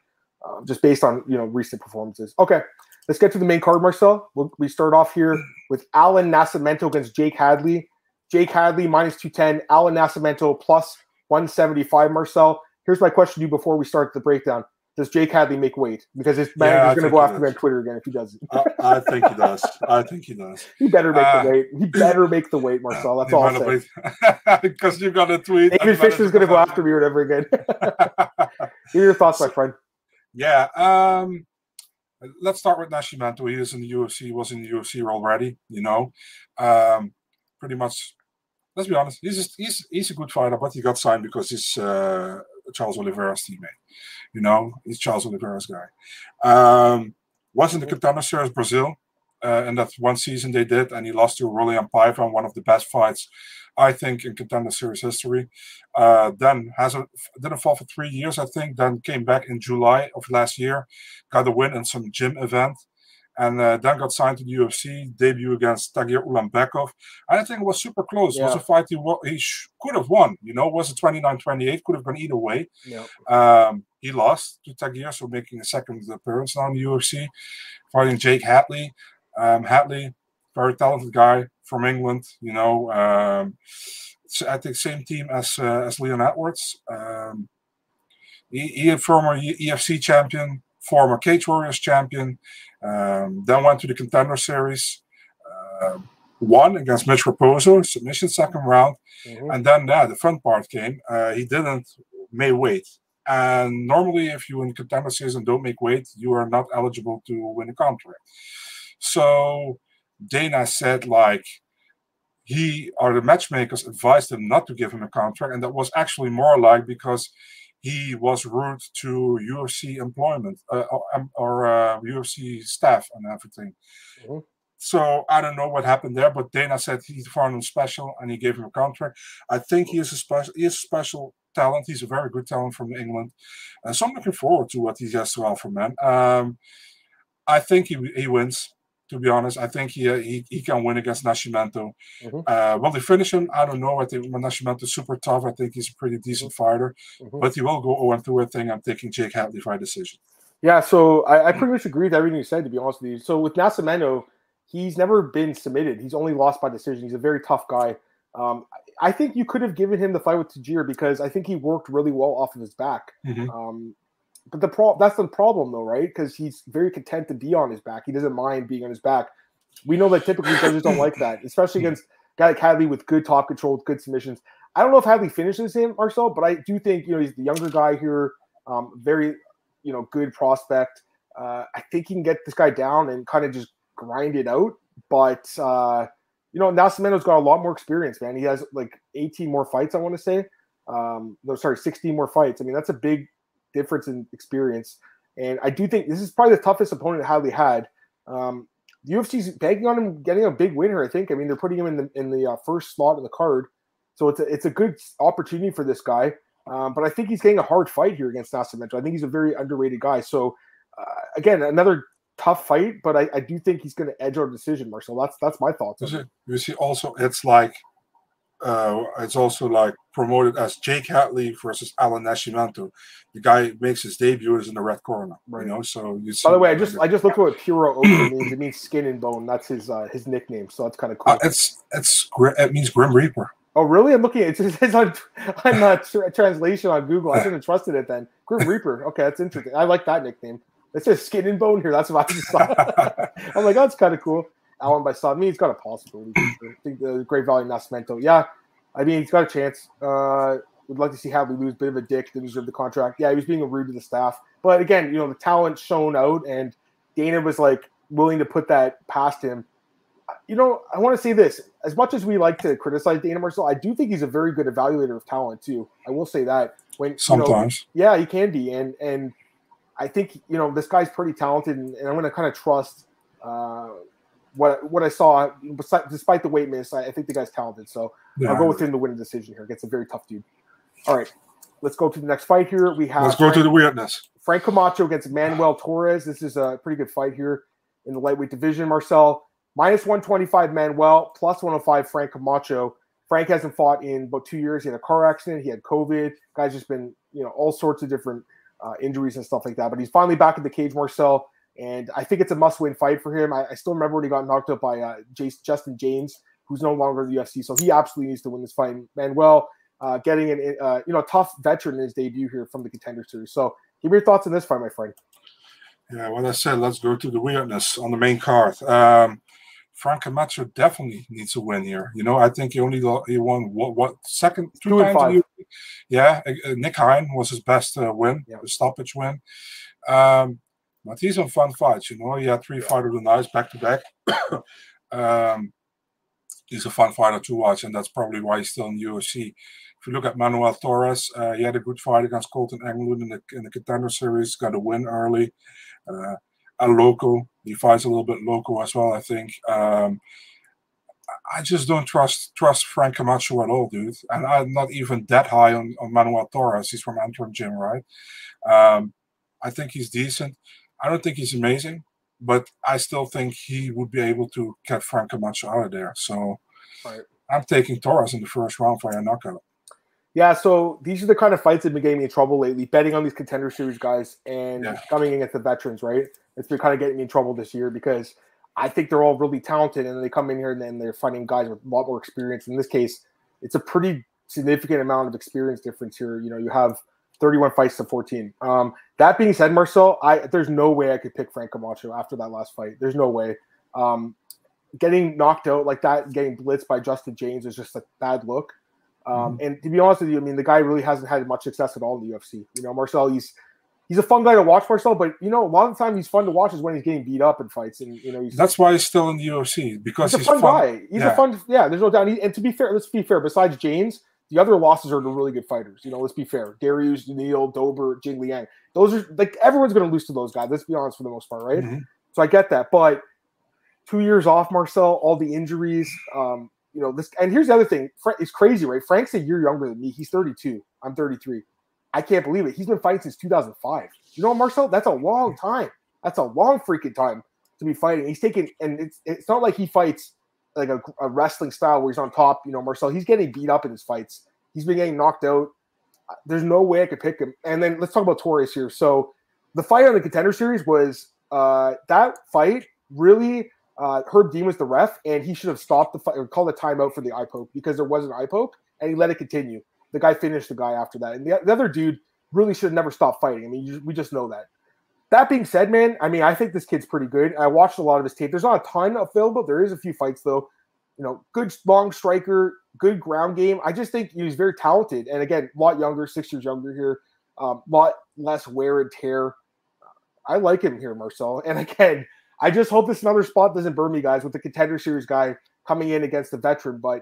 um, just based on you know recent performances. Okay, let's get to the main card, Marcel. We'll, we start off here with Alan Nascimento against Jake Hadley. Jake Hadley minus two ten. Alan Nascimento plus one seventy five. Marcel, here's my question to you before we start the breakdown. Does Jake Hadley make weight? Because his manager's yeah, going to go after me on Twitter again if he doesn't. I, I, think he does. I think he does. he better make uh, the weight. He better make the weight, Marcel. That's all I'm saying. Because you've got a tweet. David Fisher's going to go after me or whatever again. Give your thoughts, my friend. Yeah. Um, let's start with Nascimento. He is in the UFC. He was in the UFC already. You know, um, pretty much. Let's be honest. He's just, he's he's a good fighter, but he got signed because he's uh, Charles Oliveira's teammate. You know, he's Charles Oliveira's guy. Um, was in the contender series Brazil, uh, and that one season they did, and he lost to Raulian Paiva in one of the best fights I think, in contender series history. Uh, then has a didn't fall for three years, I think. Then came back in July of last year, got a win in some gym event, and uh, then got signed to the UFC. Debut against Tagir Ulanbekov. I think it was super close. Yeah. It was a fight he, he could have won. You know, it was a 29-28. Could have gone either way. Yeah. Um, he lost to Tagir, so making a second appearance on the UFC, fighting Jake Hadley. Um, Hadley, very talented guy, from England. You know, um, I think same team as uh, as Leon Edwards. Um, he, he a former EFC champion, former Cage Warriors champion. Um, then went to the Contender Series. Uh, won against Mitch Raposo, submission second round, mm-hmm. and then yeah, the fun part came. Uh, he didn't make weight, and normally, if you in contender series and don't make weight, you are not eligible to win a contract. So Dana said like he or the matchmakers advised him not to give him a contract, and that was actually more like because he was rude to UFC employment uh, or, um, or uh, UFC staff and everything. Mm-hmm. So I don't know what happened there, but Dana said he found him special and he gave him a contract. I think he is a special. He is a special talent. He's a very good talent from England, uh, so I'm looking forward to what he has to offer, man. Um, I think he he wins to be honest. I think he he, he can win against Nascimento. Mm-hmm. Uh, will they finish him? I don't know. I think Nascimento is super tough. I think he's a pretty decent mm-hmm. fighter, mm-hmm. but he will go 0 2 I think I'm taking Jake Hadley by decision. Yeah, so I, I, pretty much agree with everything you said, to be honest with you. So with Nascimento, he's never been submitted. He's only lost by decision. He's a very tough guy. Um, I think you could have given him the fight with Tagir because I think he worked really well off of his back. Mm-hmm. Um, but the pro- that's the problem though, right? Because he's very content to be on his back. He doesn't mind being on his back. We know that typically judges don't like that, especially against a guy like Hadley with good top control, with good submissions. I don't know if Hadley finishes him, Marcel, but I do think you know he's the younger guy here, um, very you know good prospect. Uh, I think he can get this guy down and kind of just grind it out. But uh, you know, Nascimento's got a lot more experience, man. He has like 18 more fights, I want to say. Um, no, sorry, 16 more fights. I mean, that's a big difference in experience. And I do think this is probably the toughest opponent Hadley had. Um, the UFC's banking on him getting a big win here. I think. I mean, they're putting him in the in the uh, first slot in the card, so it's a it's a good opportunity for this guy. Um, but I think he's getting a hard fight here against Nascimento. I think he's a very underrated guy. So uh, again, another tough fight, but I, I do think he's going to edge our decision, Marcel. That's that's my thoughts. You see, also it's like uh, it's also like promoted as Jake Hadley versus Alan Nascimento. The guy makes his debut is in the red corner, right. you know. So you see. By the way, I just I just looked at what Puro means. It means skin and bone. That's his uh, his nickname. So that's kind of cool. Uh, it's it's it means Grim Reaper. Oh really? I'm looking at it. It says on on uh, translation on Google. I shouldn't have trusted it then. Grim Reaper. Okay, that's interesting. I like that nickname. It says skin and bone here. That's what I just thought. I'm like, oh, that's kind of cool. Alan by Saw. I mean, he's got a possibility. I think the Great Valley Nascimento. Yeah, I mean, he's got a chance. Uh, would like to see Hadley lose. Bit of a dick. Didn't deserve the contract. Yeah, he was being rude to the staff. But again, you know, the talent shown out, and Dana was like willing to put that past him. You know, I want to say this. As much as we like to criticize Dana Marcel, I do think he's a very good evaluator of talent too. I will say that. When sometimes, you know, yeah, he can be, and and I think you know this guy's pretty talented, and, and I'm going to kind of trust uh, what what I saw. Despite the weight miss, I, I think the guy's talented. So yeah. I'll go with him to win a decision here. Gets a very tough dude. All right, let's go to the next fight here. We have let's go Frank, to the weirdness. Frank Camacho against Manuel Torres. This is a pretty good fight here in the lightweight division. Marcel minus 125 Manuel, plus 105 Frank Camacho. Frank hasn't fought in about two years. He had a car accident. He had COVID. Guy's just been you know all sorts of different uh, injuries and stuff like that. But he's finally back in the cage, Marcel, and I think it's a must-win fight for him. I, I still remember when he got knocked out by uh, Jace, Justin Jaynes, who's no longer the UFC, so he absolutely needs to win this fight. Manuel uh, getting an uh, you know tough veteran in his debut here from the contender series. So, give me your thoughts on this fight, my friend. Yeah, well, I said, let's go to the weirdness on the main card. Um, Frank Camacho definitely needs to win here. You know, I think he only he won what, what second two, two times. Yeah, uh, Nick Hein was his best uh, win, yeah. stoppage win. Um, but he's on fun fights. You know, he had three yeah. fight of the nights back to back. Um, he's a fun fighter to watch, and that's probably why he's still in the UFC. If you look at Manuel Torres, uh, he had a good fight against Colton Englund in the in the contender series. Got a win early. Uh, a local. He fights a little bit local as well, I think. Um, I just don't trust trust Frank Camacho at all, dude. And I'm not even that high on, on Manuel Torres. He's from Entram Gym, right? Um, I think he's decent. I don't think he's amazing, but I still think he would be able to get Frank Camacho out of there. So right. I'm taking Torres in the first round for a knockout. Yeah, so these are the kind of fights that have been getting me in trouble lately, betting on these contender series guys and yeah. coming in against the veterans, right? It's been kind of getting me in trouble this year because I think they're all really talented and they come in here and then they're fighting guys with a lot more experience. In this case, it's a pretty significant amount of experience difference here. You know, you have 31 fights to 14. Um, that being said, Marcel, I there's no way I could pick Frank Camacho after that last fight. There's no way. Um, getting knocked out like that, getting blitzed by Justin Jaynes is just a bad look. Um, mm-hmm. And to be honest with you, I mean, the guy really hasn't had much success at all in the UFC. You know, Marcel, he's he's a fun guy to watch, Marcel. But you know, a lot of the time he's fun to watch is when he's getting beat up in fights, and you know, that's why he's still in the UFC because he's, he's a fun, fun, guy. He's yeah. a fun, yeah. There's no doubt. And to be fair, let's be fair. Besides Jaynes, the other losses are the really good fighters. You know, let's be fair. Dariush, Neal, Dober, Jing Liang. Those are like everyone's going to lose to those guys. Let's be honest for the most part, right? Mm-hmm. So I get that, but two years off, Marcel, all the injuries. Um, you know this, and here's the other thing. It's crazy, right? Frank's a year younger than me. He's 32. I'm 33. I can't believe it. He's been fighting since 2005. You know, Marcel, that's a long time. That's a long freaking time to be fighting. He's taking, and it's it's not like he fights like a, a, wrestling style where he's on top. You know, Marcel, he's getting beat up in his fights. He's been getting knocked out. There's no way I could pick him. And then let's talk about Torres here. So the fight on the contender series was uh, that fight really uh, Herb Dean was the ref, and he should have stopped the fight or called a timeout for the eye poke because there was an eye poke, and he let it continue. The guy finished the guy after that, and the, the other dude really should have never stopped fighting. I mean, you, we just know that. That being said, man, I mean, I think this kid's pretty good. I watched a lot of his tape. There's not a ton available. There is a few fights though. You know, good long striker, good ground game. I just think he's very talented. And again, a lot younger, six years younger here, a um, lot less wear and tear. I like him here, Marcel. And again, I just hope this another spot doesn't burn me, guys, with the contender series guy coming in against the veteran. But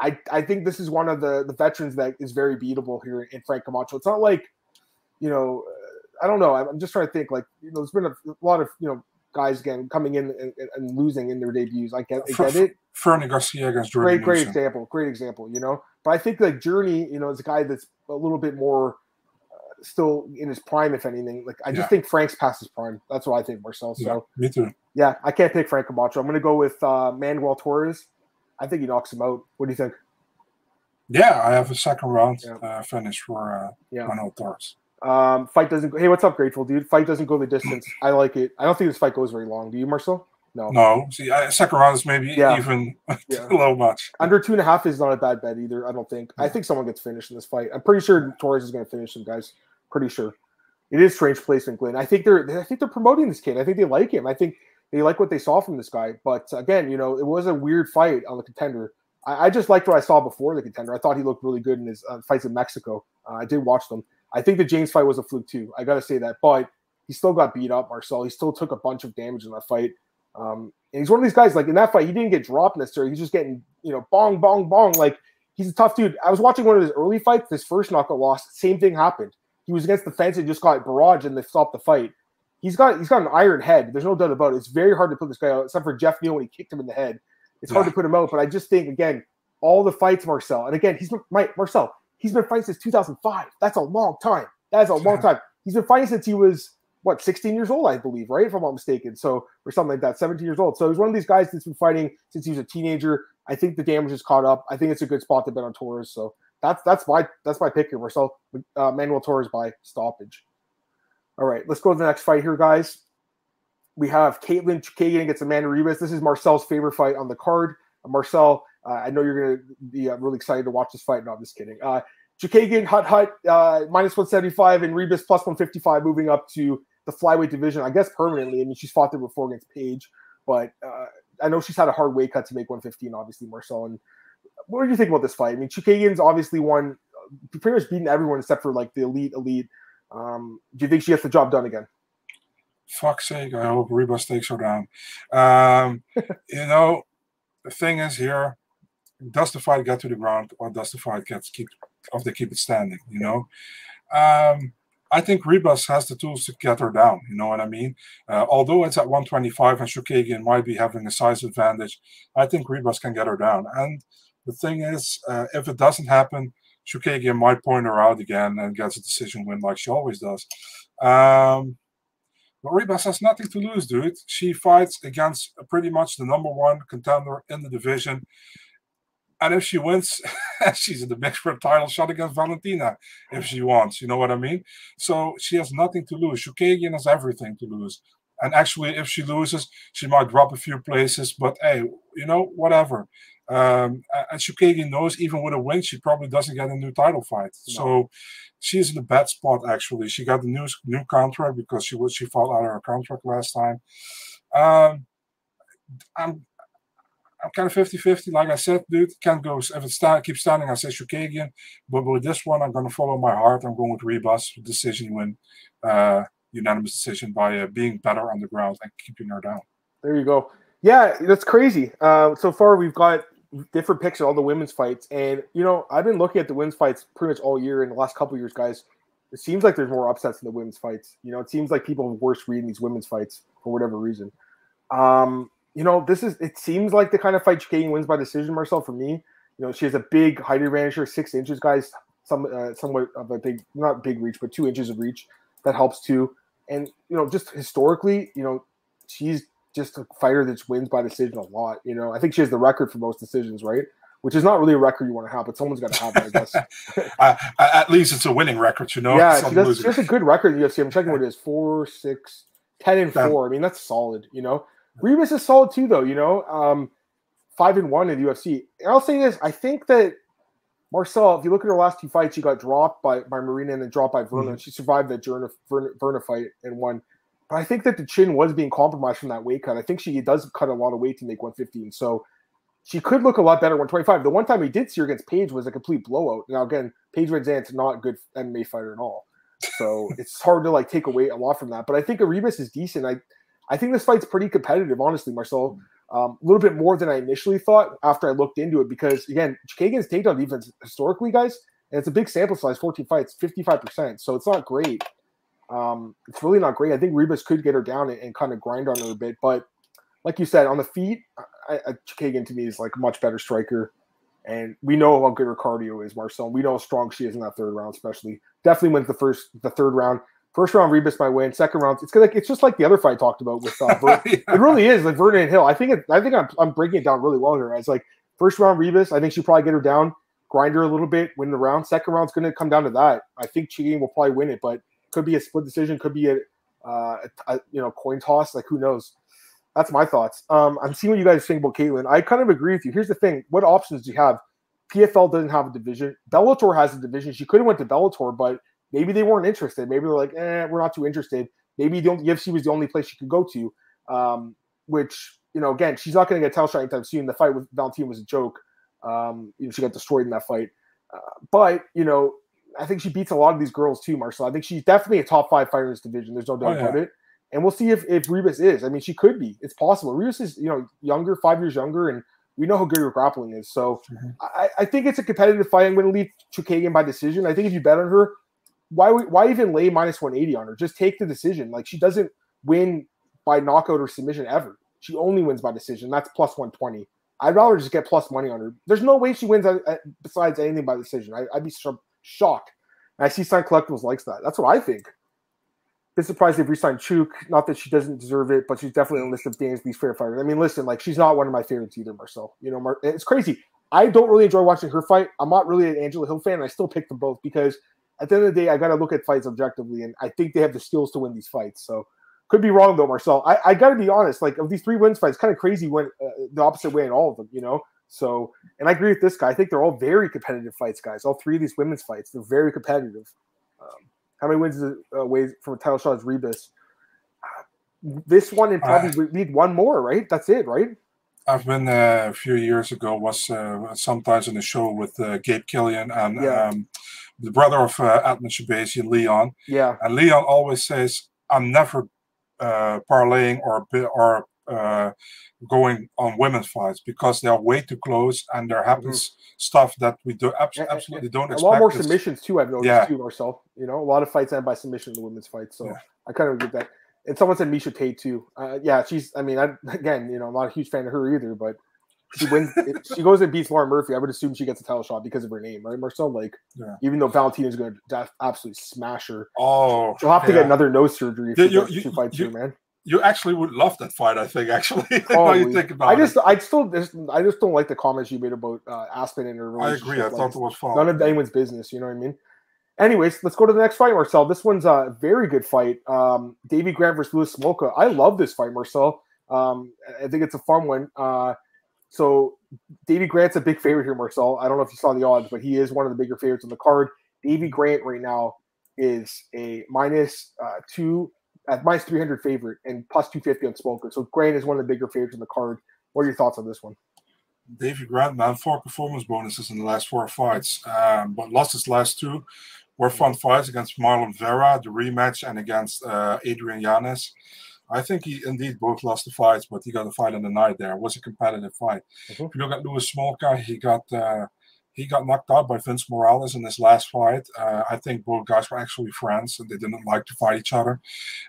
I, I think this is one of the, the veterans that is very beatable here in Frank Camacho. It's not like, you know, I don't know. I'm just trying to think. Like, you know, there's been a, lot of, you know, guys again coming in and, and, losing in their debuts. I get, I get it. Fernie Garcia against Jordan. Great, great example. Great example. You know, but I think like Journey, you know, is a guy that's a little bit more uh, still in his prime, if anything. Like I just yeah. think Frank's past his prime. That's what I think, Marcel. So yeah, me too. Yeah, I can't pick Frank Camacho. I'm going to go with uh, Manuel Torres. I think he knocks him out. What do you think? Yeah, I have a second round yeah. uh, finish for uh, yeah. Manuel Torres. Um, fight doesn't. Go, hey, what's up, grateful dude? Fight doesn't go the distance. I like it. I don't think this fight goes very long. Do you, Marcel? No. No. See, I, second round is maybe yeah. even yeah. a little much. Under two and a half is not a bad bet either. I don't think. I think someone gets finished in this fight. I'm pretty sure Torres is going to finish him, guys. Pretty sure. It is strange placement, Glenn. I think they're. I think they're promoting this kid. I think they like him. I think they like what they saw from this guy. But again, you know, it was a weird fight on the contender. I, I just liked what I saw before the contender. I thought he looked really good in his uh, fights in Mexico. Uh, I did watch them. I think the Jaynes fight was a fluke too. I got to say that, but he still got beat up, Marcel. He still took a bunch of damage in that fight. Um, and he's one of these guys. Like in that fight, he didn't get dropped necessarily. He's just getting you know bong bong bong. Like he's a tough dude. I was watching one of his early fights. This first knockout loss, same thing happened. He was against the fence and just got barrage and they stopped the fight. He's got he's got an iron head. There's no doubt about it. It's very hard to put this guy out, except for Geoff Neal when he kicked him in the head. It's hard to put him out. But I just think again, all the fights, Marcel, and again, he's my Marcel. He's been fighting since 2005. That's a long time. That's a long time. He's been fighting since he was what 16 years old, I believe, right? If I'm not mistaken. So or something like that, 17 years old. So he's one of these guys that's been fighting since he was a teenager. I think the damage is caught up. I think it's a good spot to bet on Torres. So that's that's my that's my pick here. Marcel uh, Manuel Torres by stoppage. All right, let's go to the next fight here, guys. We have Katlyn Chookagian against Amanda Ribas. This is Marcel's favorite fight on the card. Marcel, uh, I know you're going to be uh, really excited to watch this fight. No, I'm just kidding. Uh, Chookagian, Hut Hut, uh, minus 175, and Ribas plus 155, moving up to the flyweight division, I guess permanently. I mean, she's fought there before against Paige, but uh, I know she's had a hard weight cut to make 115, obviously, Marcel. And what do you think about this fight? I mean, Chookagian's obviously won, uh, pretty much beaten everyone except for like the elite, elite. Um, do you think she gets the job done again? Fuck's sake, I hope Ribas takes her down. Um, you know, the thing is here, fight get to the ground or does the fight get keep of they keep it standing, you know. Um, I think Ribas has the tools to get her down. You know what I mean? Uh, although it's at 125 and Chookagian might be having a size advantage, I think Ribas can get her down. And the thing is, uh, if it doesn't happen, Chookagian might point her out again and gets a decision win like she always does. Um, but Ribas has nothing to lose, dude. She fights against pretty much the number one contender in the division. And if she wins, she's in the mix for a title shot against Valentina if she wants. You know what I mean? So she has nothing to lose. Chookagian has everything to lose. And actually, if she loses, she might drop a few places. But hey, you know, whatever. Um, and Chookagian knows even with a win, she probably doesn't get a new title fight. No. So she's in a bad spot. Actually, she got the new new contract because she was she fought out of her contract last time. Um, I'm I'm kind of 50 50. Like I said, dude, can't go. If it start, keeps standing, I say Chookagian. But with this one, I'm going to follow my heart. I'm going with Ribas. Decision win, uh, unanimous decision by uh, being better on the ground and keeping her down. There you go. Yeah, that's crazy. Uh, so far, we've got different picks of all the women's fights. And, you know, I've been looking at the women's fights pretty much all year in the last couple years, guys. It seems like there's more upsets in the women's fights. You know, it seems like people are worse reading these women's fights for whatever reason. Um, you know, this is it seems like the kind of fight Chookagian wins by decision, Marcel, for me. You know, she has a big height advantage here, six inches, guys. Some uh, somewhat of a big, not big reach, but two inches of reach. That helps too. And you know, just historically, you know, she's just a fighter that wins by decision a lot. You know, I think she has the record for most decisions, right? Which is not really a record you want to have, but someone's got to have it, I guess. uh, at least it's a winning record, you know. Yeah, she does, she has a good record in the UFC. I'm checking what it is: four, six, ten, and four. I mean, that's solid. You know, Ribas is solid too, though. You know, um, five and one in the UFC. And I'll say this: I think that Marcel, if you look at her last two fights, she got dropped by, by Marina and then dropped by Virna. Mm-hmm. She survived that Virna, Virna, Virna fight and won. But I think that the chin was being compromised from that weight cut. I think she does cut a lot of weight to make 115. So she could look a lot better 125. The one time we did see her against Paige was a complete blowout. Now again, Paige VanZant's not a good MMA fighter at all. So it's hard to like take away a lot from that. But I think Aribas is decent. I I think this fight's pretty competitive, honestly, Marcel. Um, a little bit more than I initially thought after I looked into it because again, Chookagian's takedown defense historically, guys, and it's a big sample size, 14 fights, 55%. So it's not great. Um, it's really not great. I think Ribas could get her down and, and, kind of grind on her a bit, but like you said, on the feet, I, I, Chookagian to me is like a much better striker, and we know how good her cardio is, Marcel. We know how strong she is in that third round, especially. Definitely wins the first, the third round. First round, Ribas might win. Second round, it's like it's just like the other fight I talked about with uh, Ver- yeah. it really is like Vernon Hill. I think it, I think I'm, I'm breaking it down really well here. It's like first round Ribas, I think she probably get her down, grind her a little bit, win the round. Second round's going to come down to that. I think Cheating will probably win it, but could be a split decision, could be a, uh, a, a you know coin toss. Like who knows? That's my thoughts. Um, I'm seeing what you guys think about Katlyn. I kind of agree with you. Here's the thing: what options do you have? PFL doesn't have a division. Bellator has a division. She could have went to Bellator, but Maybe they weren't interested. Maybe they're like, eh, we're not too interested. Maybe the, only, UFC was the only place she could go to. Um, which you know, again, she's not going to get a title shot anytime soon. The fight with Valentina was a joke. Um, you know, she got destroyed in that fight. Uh, but you know, I think she beats a lot of these girls too, Marcel. I think she's definitely a top five fighter in this division. There's no doubt oh, yeah. about it. And we'll see if if Ribas is. I mean, she could be. It's possible. Ribas is you know younger, five years younger, and we know how good her grappling is. So mm-hmm. I, I, think it's a competitive fight. I'm going to leave Chookagian by decision. I think if you bet on her, why why even lay minus 180 on her? Just take the decision. Like she doesn't win by knockout or submission ever. She only wins by decision. That's plus 120. I'd rather just get plus money on her. There's no way she wins uh, uh, besides anything by decision. I, would be shocked. And I see Sign Collectibles likes that. That's what I think. Been surprised they've re-signed Chook. Not that she doesn't deserve it, but she's definitely on the list of Dan's least favorite fighters. I mean, listen, like she's not one of my favorites either, Marcel. You know, Mar- it's crazy. I don't really enjoy watching her fight. I'm not really an Angela Hill fan. I still pick them both because – at the end of the day, I got to look at fights objectively, and I think they have the skills to win these fights. So could be wrong though, Marcel. I, I got to be honest. Like of these three wins fights, kind of crazy went uh, the opposite way in all of them. You know. So, and I agree with this guy. I think they're all very competitive fights, guys. All three of these women's fights, they're very competitive. Um, how many wins is uh, ways from a title shot is Ribas? this one and probably uh, need one more, right? That's it, right? I've been uh, a few years ago was uh, sometimes in the show with uh, Gabe Killian and yeah. um, the brother of uh, Edmen Shahbazyan, Leon. Yeah. And Leon always says, "I'm never uh, parlaying or or uh, going on women's fights because they are way too close and there happens mm-hmm. stuff that we do absolutely, absolutely don't expect. A lot more submissions too. I've noticed yeah. too, Marcel. You know, a lot of fights end by submission in the women's fights. So yeah. I kind of get that. And someone said Miesha Tate too. Uh, yeah, she's. I mean, I, again, you know, I'm not a huge fan of her either, but she wins. she goes and beats Lauren Murphy. I would assume she gets a title shot because of her name, right, Marcel? Like, yeah. even though Valentina's going to absolutely smash her, oh, she'll have to yeah. get another nose surgery. Yeah, you, you, two fights you, man. You actually would love that fight, I think. Actually, oh, you think about I just, it. I still, just, I just don't like the comments you made about uh, Aspen and her. I agree. I like, thought it was fun. None of anyone's business. You know what I mean? Anyways, let's go to the next fight, Marcel. This one's a very good fight. Um, Davey Grant versus Louis Smolka. I love this fight, Marcel. Um, I think it's a fun one. Uh, so Davey Grant's a big favorite here, Marcel. I don't know if you saw the odds, but he is one of the bigger favorites on the card. Davey Grant right now is a minus, uh, two at minus 300 favorite and plus 250 on Smolka. So Grant is one of the bigger favorites on the card. What are your thoughts on this one? Davey Grant, man, four performance bonuses in the last four fights, um, but lost his last two. Were fun fights against Marlon Vera, the rematch, and against uh, Adrian Yanez. I think he indeed both lost the fights, but he got a fight in the night there. It was a competitive fight. Mm-hmm. If you look at Louis Smolka, he got uh, he got knocked out by Vince Morales in his last fight. Uh, I think both guys were actually friends and they didn't like to fight each other.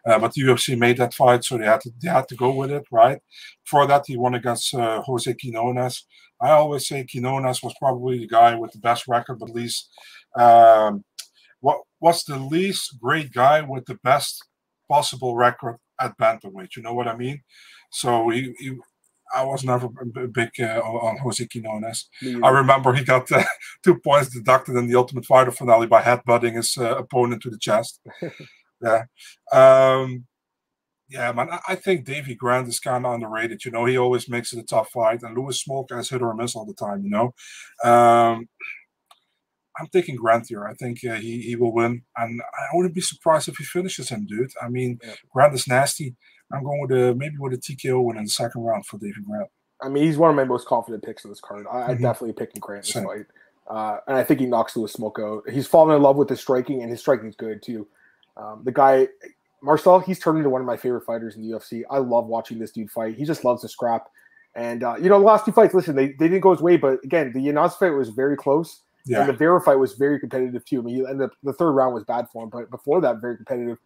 Uh, but the UFC made that fight, so they had to they had to go with it, right? For that, he won against uh, Jose Quinones. I always say Quinones was probably the guy with the best record, but at least um, what was the least great guy with the best possible record at bantamweight. You know what I mean? So he, he I was never a big uh, on Jose Quinones. I remember he got uh, two points deducted in the Ultimate Fighter finale by headbutting his uh, opponent to the chest. yeah. Um, Yeah, man, I think Davey Grant is kind of underrated. You know, he always makes it a tough fight, and Louis Smolka has hit or miss all the time. You know, um, I'm taking Grant here. I think uh, he he will win, and I wouldn't be surprised if he finishes him, dude. I mean, yeah. Grant is nasty. I'm going with a maybe with a TKO win in the second round for David Grant. I mean, he's one of my most confident picks in this card. I, mm-hmm. I definitely picking Grant this fight. Uh, and I think he knocks Louis Smolka out. He's fallen in love with his striking, and his striking is good too. Um, the guy, Marcel, he's turned into one of my favorite fighters in the UFC. I love watching this dude fight. He just loves to scrap. And uh, you know, the last two fights, listen, they, they didn't go his way, but again, the Yanez fight was very close. Yeah. And the Vera fight was very competitive too. I mean, and the, the third round was bad for him, but before that, very competitive.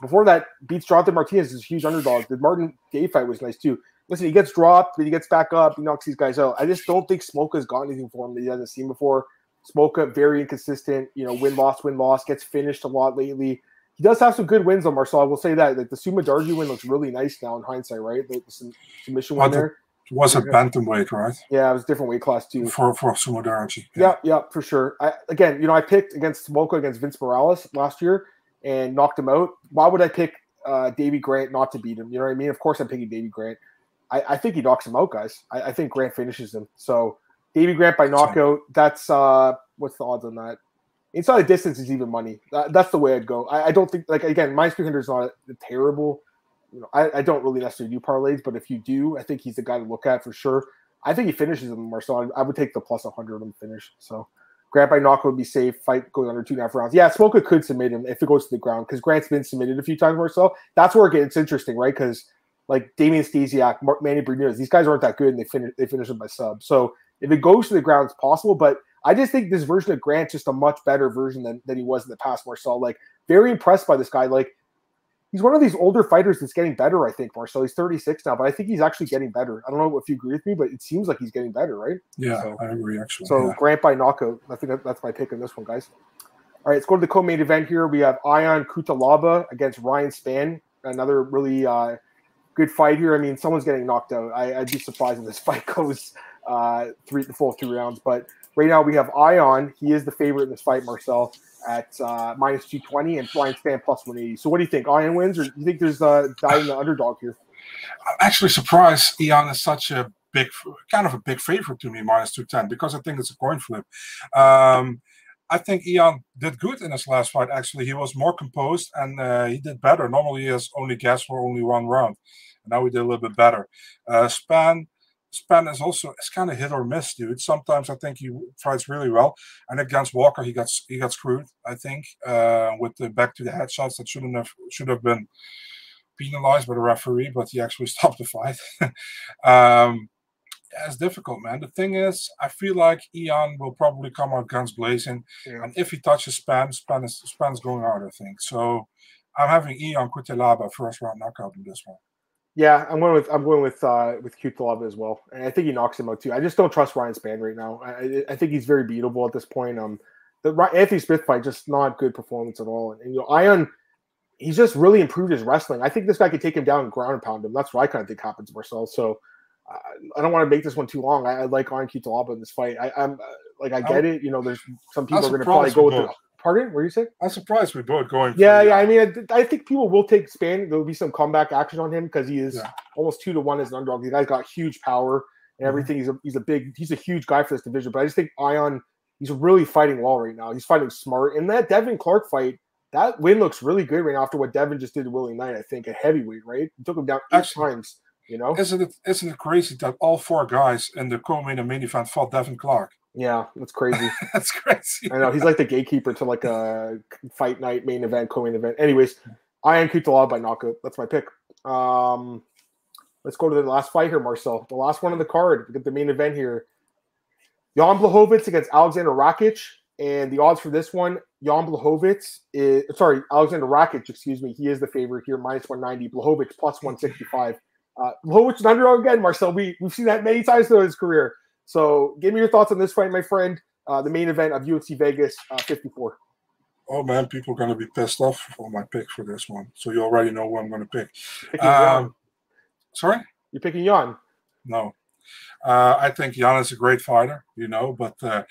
Before that, beats Jonathan Martinez is a huge underdog. The Martin Day fight was nice too. Listen, he gets dropped, but he gets back up. He knocks these guys out. I just don't think Smolka's got anything for him that he hasn't seen before. Smolka, very inconsistent. You know, win loss, win loss. Gets finished a lot lately. He does have some good wins on Marcel. I will say that. Like the Sumudaerji win looks really nice now in hindsight, right? The, the submission win there. Was a bantamweight, right? Yeah, it was a different weight class too. For for Sumudaerji. Yeah. yeah, yeah, for sure. I, again, you know, I picked against Smolka against Vince Morales last year and knocked him out. Why would I pick uh, Davey Grant not to beat him? You know what I mean? Of course, I'm picking Davey Grant. I, I think he knocks him out, guys. I, I, think Grant finishes him. So Davy Grant by knockout. That's uh, what's the odds on that? Inside the distance is even money. That, that's the way I'd go. I, I, don't think like again, minus three hundred is not a terrible. You know, I, I don't really necessarily do parlays, but if you do, I think he's the guy to look at for sure. I think he finishes him, Marcel. I, I would take the plus 100 on finish. So Grant by knockout would be safe. Fight goes under two and a half rounds. Yeah, Smolka could submit him if it goes to the ground because Grant's been submitted a few times, Marcel. That's where it gets interesting, right? Because like Damian Stasiak, Manny Bermudez, these guys aren't that good, and they finish they finish them by sub. So if it goes to the ground, it's possible. But I just think this version of Grant just a much better version than, than he was in the past. Marcel, like very impressed by this guy. Like he's one of these older fighters that's getting better. I think Marcel. He's 36 now, but I think he's actually getting better. I don't know if you agree with me, but it seems like he's getting better, right? Yeah, so, I agree actually. So yeah. Grant by knockout. I think that's my pick in this one, guys. All right, let's go to the co-main event here. We have Ion Cutelaba against Ryan Spann. Another really uh, good fight here. I mean, someone's getting knocked out. I, would be surprised if this fight goes uh, three the full three rounds. But right now we have Ion. He is the favorite in this fight, Marcel, at uh, minus two twenty, and Ryan Spann plus one eighty. So what do you think? Ion wins, or do you think there's uh, dying the underdog here? I'm actually surprised Ion is such a big, kind of a big favorite to me, minus two ten, because I think it's a coin flip. Um, I think Ion did good in his last fight. Actually, he was more composed and uh, he did better. Normally, he has only gas for only one round. Now he did a little bit better. Uh, Spann, Spann is also it's kind of hit or miss, dude. Sometimes I think he fights really well, and against Walker, he got he got screwed. I think uh, with the back to the headshots that shouldn't have should have been penalized by the referee, but he actually stopped the fight. um, yeah, it's difficult, man. The thing is, I feel like Ion will probably come out guns blazing, yeah. and if he touches Spann, Spann is Spann's going out. I think so. I'm having Ion Cutelaba first round knockout in this one. Yeah, I'm going with I'm going with uh, with Cutelaba as well, and I think he knocks him out too. I just don't trust Ryan Spann right now. I, I think he's very beatable at this point. Um, the Anthony Smith fight just not good performance at all, and, and you know Ion he's just really improved his wrestling. I think this guy could take him down and ground and pound him. That's what I kind of think happens Marcel. So I don't want to make this one too long. I, I like Ion Cutelaba in this fight. I, am uh, like I get it. You know, there's some people are going to probably go with. The, pardon, what are you saying? I'm surprised we both going. Yeah, yeah. I mean, I, I, think people will take Spann. There'll be some comeback action on him because he is yeah. almost two to one as an underdog. The guy's got huge power and mm-hmm. everything. Mm-hmm. He's a he's a big he's a huge guy for this division. But I just think Ion he's really fighting well right now. He's fighting smart. And that Devin Clark fight, that win looks really good right now after what Devin just did to Willie Knight. I think a heavyweight, right? He took him down eight Actually, times. You know, isn't it isn't it crazy that all four guys in the co-main and main event fought Devin Clark? Yeah, that's crazy. that's crazy. I know he's like the gatekeeper to like a fight night main event, co-main event. Anyways, Ion Cutelaba by knockout. That's my pick. Um, let's go to the last fight here, Marcel. The last one on the card. We get the main event here. Jan Blachowicz against Aleksandar Rakic. And the odds for this one, Jan Blachowicz is sorry, Aleksandar Rakic, excuse me. He is the favorite here, minus 190. Blachowicz plus 165. Uh, which is underdog again, Marcel. We we've seen that many times throughout his career. So, give me your thoughts on this fight, my friend. Uh, the main event of UFC Vegas uh, 54. Oh man, people are going to be pissed off for my pick for this one. So you already know who I'm going to pick. Um, sorry, you're picking Jan. No, uh, I think Jan is a great fighter, you know, but uh,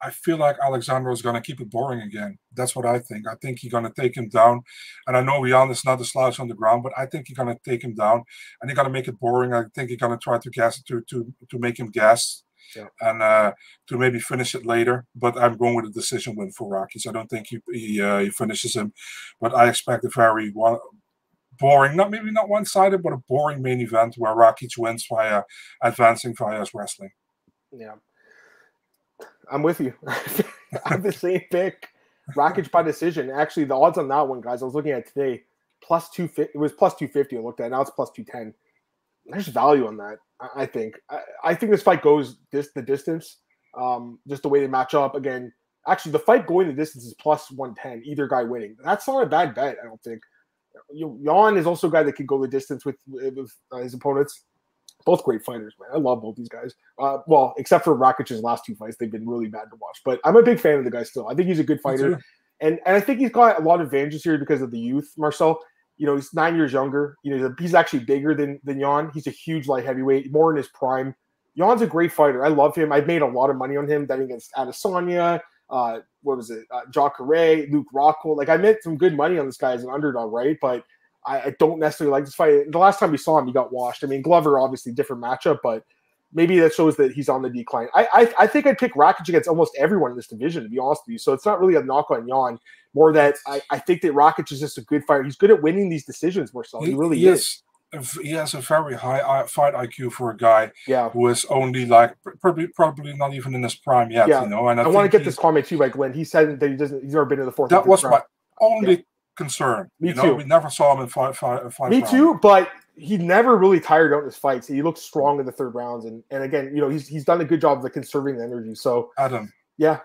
I feel like Aleksandar is going to keep it boring again. That's what I think. I think he's going to take him down. And I know Jan is not a slouch on the ground, but I think he's going to take him down and he's going to make it boring. I think he's going to try to gas it to to to make him gas yeah. and uh, to maybe finish it later. But I'm going with a decision win for Rakic. I don't think he he, uh, he finishes him, but I expect a very one, boring, not maybe not one sided, but a boring main event where Rakic wins via advancing via his wrestling. Yeah. I'm with you. I have the same pick. Rakic by decision. Actually, the odds on that one, guys, I was looking at today, plus two fifty. It was plus two fifty. I looked at. Now it's plus two ten. There's value on that. I, think. I, I, think this fight goes this the distance. Um, just the way they match up. Again, actually, the fight going the distance is plus one ten. Either guy winning. That's not a bad bet. I don't think. Jan is also a guy that can go the distance with, with uh, his opponents both great fighters, man. I love both these guys. Uh, well, except for Rakic's last two fights, they've been really bad to watch. But I'm a big fan of the guy still. I think he's a good fighter, and and I think he's got a lot of advantages here because of the youth. Marcel, you know, he's nine years younger. You know, he's actually bigger than than Jan. He's a huge light heavyweight, more in his prime. Jan's a great fighter. I love him. I've made a lot of money on him betting against Adesanya. Uh, what was it? Uh, Jacare, Luke Rockhold. Like I made some good money on this guy as an underdog, right? But I, I, don't necessarily like this fight. The last time we saw him, he got washed. I mean, Glover obviously different matchup, but maybe that shows that he's on the decline. I I, I think I'd pick Rakic against almost everyone in this division, to be honest with you. So it's not really a knock on Jan. More that I, I think that Rakic is just a good fighter. He's good at winning these decisions, Marcel. He really he is. He has a very high uh, fight IQ for a guy yeah. who is only like probably probably not even in his prime yet. Yeah. You know, and I, I want to get this comment too by Glenn. He said that he doesn't. He's never been in the fourth. That was round. my only yeah concern. Me you know, too. We never saw him in five, five, five Me rounds. too, but he never really tired out in his fights. He looked strong in the third rounds, and and again, you know, he's he's done a good job of conserving the energy. So Adam, yeah.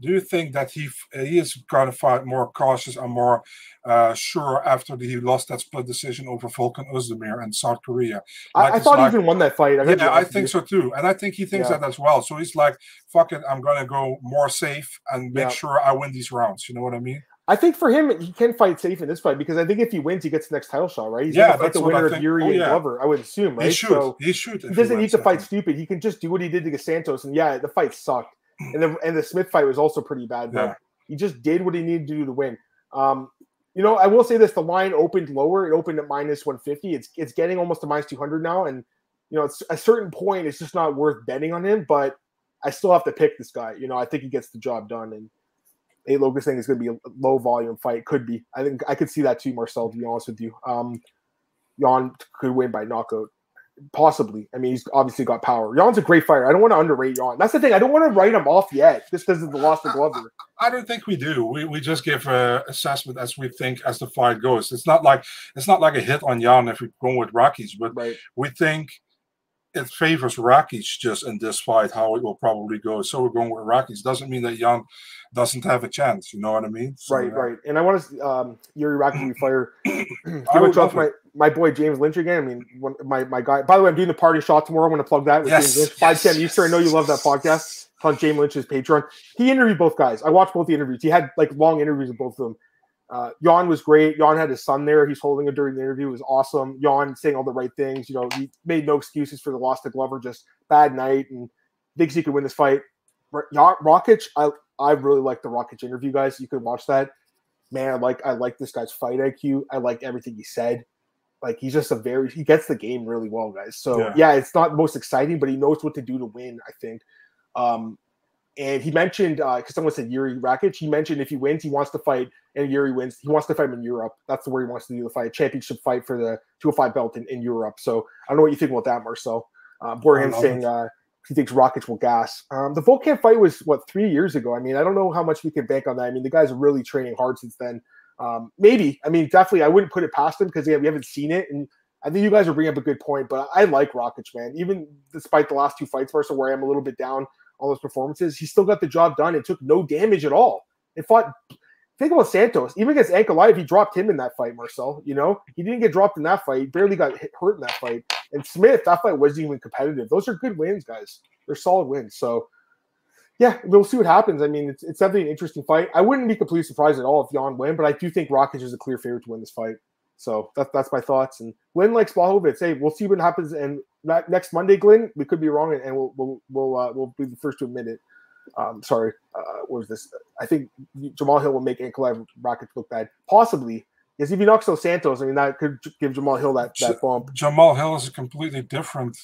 Do you think that he he is going to fight more cautious and more uh, sure after he lost that split decision over Volkan Oezdemir in South Korea? Like I, I thought like, he even won that fight. I yeah, I think so too, and I think he thinks yeah. that as well. So he's like, "Fuck it, I'm going to go more safe and make yeah. sure I win these rounds." You know what I mean? I think for him, he can fight safe in this fight because I think if he wins, he gets the next title shot, right? He's yeah, fight the winner of Yuri oh, yeah. and Glover, I would assume, right? He should. So he should. He doesn't he need to fight stupid. He can just do what he did to Santos, and yeah, the fight sucked, and the and the Smith fight was also pretty bad, but yeah. he just did what he needed to do to win. Um, you know, I will say this: the line opened lower. It opened at minus one fifty. It's it's getting almost to minus two hundred now, and you know, it's a certain point. It's just not worth betting on him, but I still have to pick this guy. You know, I think he gets the job done, and a Locust thing is going to be a low volume fight. Could be. I think I could see that too, Marcel. To be honest with you, um, Jan could win by knockout, possibly. I mean, he's obviously got power. Jan's a great fighter. I don't want to underrate Jan. That's the thing. I don't want to write him off yet, just because of the loss of Glover. I don't think we do. We, we just give a assessment as we think as the fight goes. It's not like it's not like a hit on Jan if we go with Rockies, but right. we think it favors Rakic just in this fight, how it will probably go. So we're going with Rakic. Doesn't mean that Jan doesn't have a chance. You know what I mean? So, right, right. And I want to um, Yuri Rakic fire. give a trust my my boy James Lynch again. I mean, one, my my guy. By the way, I'm doing the party shot tomorrow. I'm going to plug that with yes, James Lynch. Five ten Eastern. I know you love that podcast. On James Lynch's Patreon. He interviewed both guys. I watched both the interviews. He had like long interviews with both of them. Uh, Jan was great. Jan had his son there. He's holding it during the interview. It was awesome. Jan saying all the right things. You know, he made no excuses for the loss to Glover. Just bad night, and thinks he could win this fight. Rakic, I I really like the Rakic interview, guys. You can watch that. Man, I like I like this guy's fight IQ. I like everything he said. Like he's just a very he gets the game really well, guys. So yeah, yeah it's not the most exciting, but he knows what to do to win. I think. Um, and he mentioned because uh, someone said Yuri Rakic. He mentioned if he wins, he wants to fight, and Yuri wins, he wants to fight him in Europe. That's where he wants to do the fight, a championship fight for the 205 belt in, in Europe. So I don't know what you think about that, Marcel. Uh, Borham saying uh, he thinks Rakic will gas. Um, the Volkan fight was what three years ago. I mean, I don't know how much we can bank on that. I mean, the guy's are really training hard since then. Um, maybe. I mean, definitely, I wouldn't put it past him because yeah, we haven't seen it, and I think you guys are bringing up a good point. But I like Rakic, man. Even despite the last two fights, Marcel, where I am a little bit down all those performances. He still got the job done and took no damage at all. It fought. Think about Santos. Even against Ankalaev, he dropped him in that fight, Marcel. You know, he didn't get dropped in that fight. He barely got hit, hurt in that fight. And Smith, that fight wasn't even competitive. Those are good wins, guys. They're solid wins. So, yeah, we'll see what happens. I mean, it's, it's definitely an interesting fight. I wouldn't be completely surprised at all if Jan win, but I do think Rakic is a clear favorite to win this fight. So that's that's my thoughts. And Glenn likes Blachowicz. Hey, we'll see what happens. And next Monday, Glenn, we could be wrong, and we'll we'll we'll, uh, we'll be the first to admit it. Um, sorry, uh, what was this? I think Jamal Hill will make Ankalaev Rockets look bad. Possibly. Because if he knocks those Santos, I mean, that could give Jamal Hill that, that bump. Jamal Hill is a completely different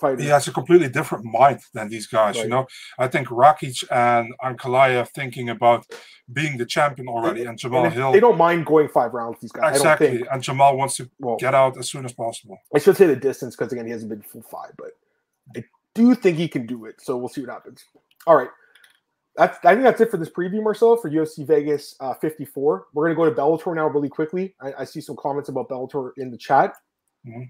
fighter. He has a completely different mind than these guys, right. you know. I think Rakic and Ankalaev thinking about being the champion already, and, and Jamal and Hill. They don't mind going five rounds, these guys. Exactly. And Jamal wants to well, get out as soon as possible. I should say the distance because, again, he hasn't been full five, but I do think he can do it. So we'll see what happens. All right. That's, I think that's it for this preview, Marcel, for UFC Vegas uh, 54. We're going to go to Bellator now really quickly. I, I, see some comments about Bellator in the chat. Mm-hmm.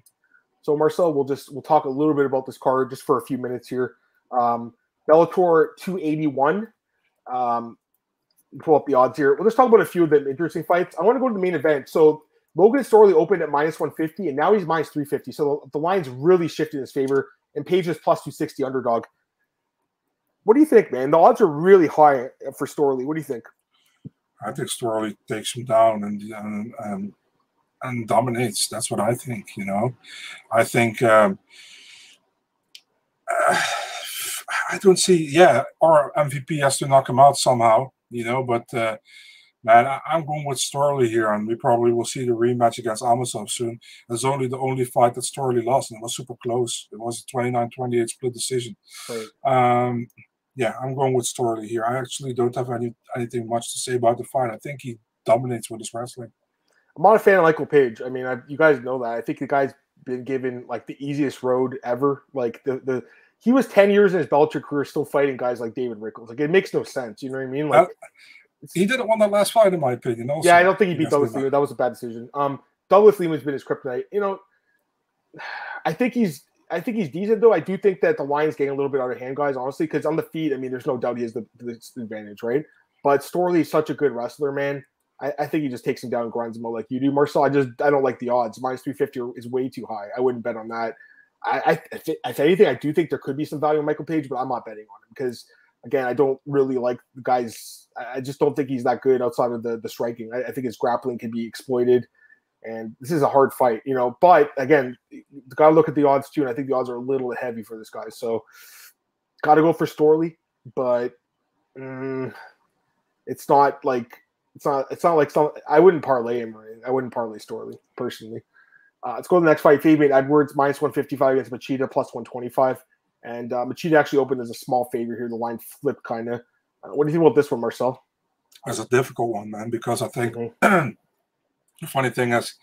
So Marcel, we'll just we'll talk a little bit about this card just for a few minutes here. Um, Bellator 281. Um, pull up the odds here. We'll just talk about a few of the interesting fights. I want to go to the main event. So Logan Storley opened at minus 150, and now he's minus 350. So the, the line's really shifted in his favor and Page is plus 260 underdog. What do you think, man? The odds are really high for Storley. What do you think? I think Storley takes him down and and, and, and dominates. That's what I think. You know, I think um, uh, I don't see. Yeah, or MVP has to knock him out somehow. You know, but uh, Man, I, am going with Storley here, and we probably will see the rematch against Amosov soon. It's only the only fight that Storley lost, and it was super close. It was a 29-28 split decision. Right. Um, yeah, I'm going with Storley here. I actually don't have any anything much to say about the fight. I think he dominates with his wrestling. I'm not a fan of Michael Page. I mean, I, you guys know that. I think the guy's been given like the easiest road ever. Like the the he was 10 years in his Bellator career still fighting guys like David Rickels. Like it makes no sense. You know what I mean? Like he didn't want that last fight, in my opinion. Also. Yeah, I don't think he beat Douglas Lima. That was a bad decision. Um, Douglas Lima's been his kryptonite. You know, I think he's I think he's decent though. I do think that the line's getting a little bit out of hand, guys. Honestly, because on the feet, I mean, there's no doubt he has the, the advantage, right? But Storley's such a good wrestler, man. I, I, think he just takes him down and grinds him out like you do. Marcel, I just I don't like the odds. Minus three fifty is way too high. I wouldn't bet on that. I, I if, if anything, I do think there could be some value on Michael Page, but I'm not betting on him because again, I don't really like the guys. I just don't think he's that good outside of the the striking. I, I think his grappling can be exploited, and this is a hard fight, you know. But again, got to look at the odds too, and I think the odds are a little heavy for this guy. So, got to go for Storley, but mm, it's not like it's not it's not like some. I wouldn't parlay him. Or I wouldn't parlay Storley personally. Uh, let's go to the next fight. Fabian Edwards minus one fifty five against Machida plus one twenty five. And uh, Machida actually opened as a small favorite here. The line flipped kind of. Uh, what do you think about this one, Marcel? It's a difficult one, man, because I think mm-hmm. the funny thing is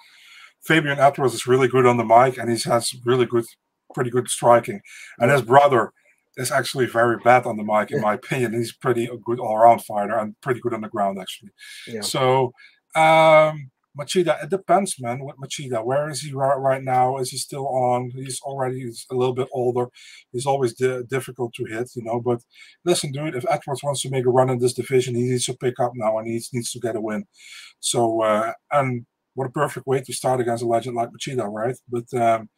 Fabian Edwards is really good on the mic and he has really good, pretty good striking. And his brother is actually very bad on the mic, in my opinion. He's pretty a good all around fighter and pretty good on the ground, actually. Yeah. So, um, Machida, it depends, man. With Machida, where is he right, right now? Is he still on? He's already he's a little bit older. He's always di- difficult to hit, you know. But listen, dude, if Edwards wants to make a run in this division, he needs to pick up now and he needs, needs to get a win. So, uh, and what a perfect way to start against a legend like Machida, right? But um,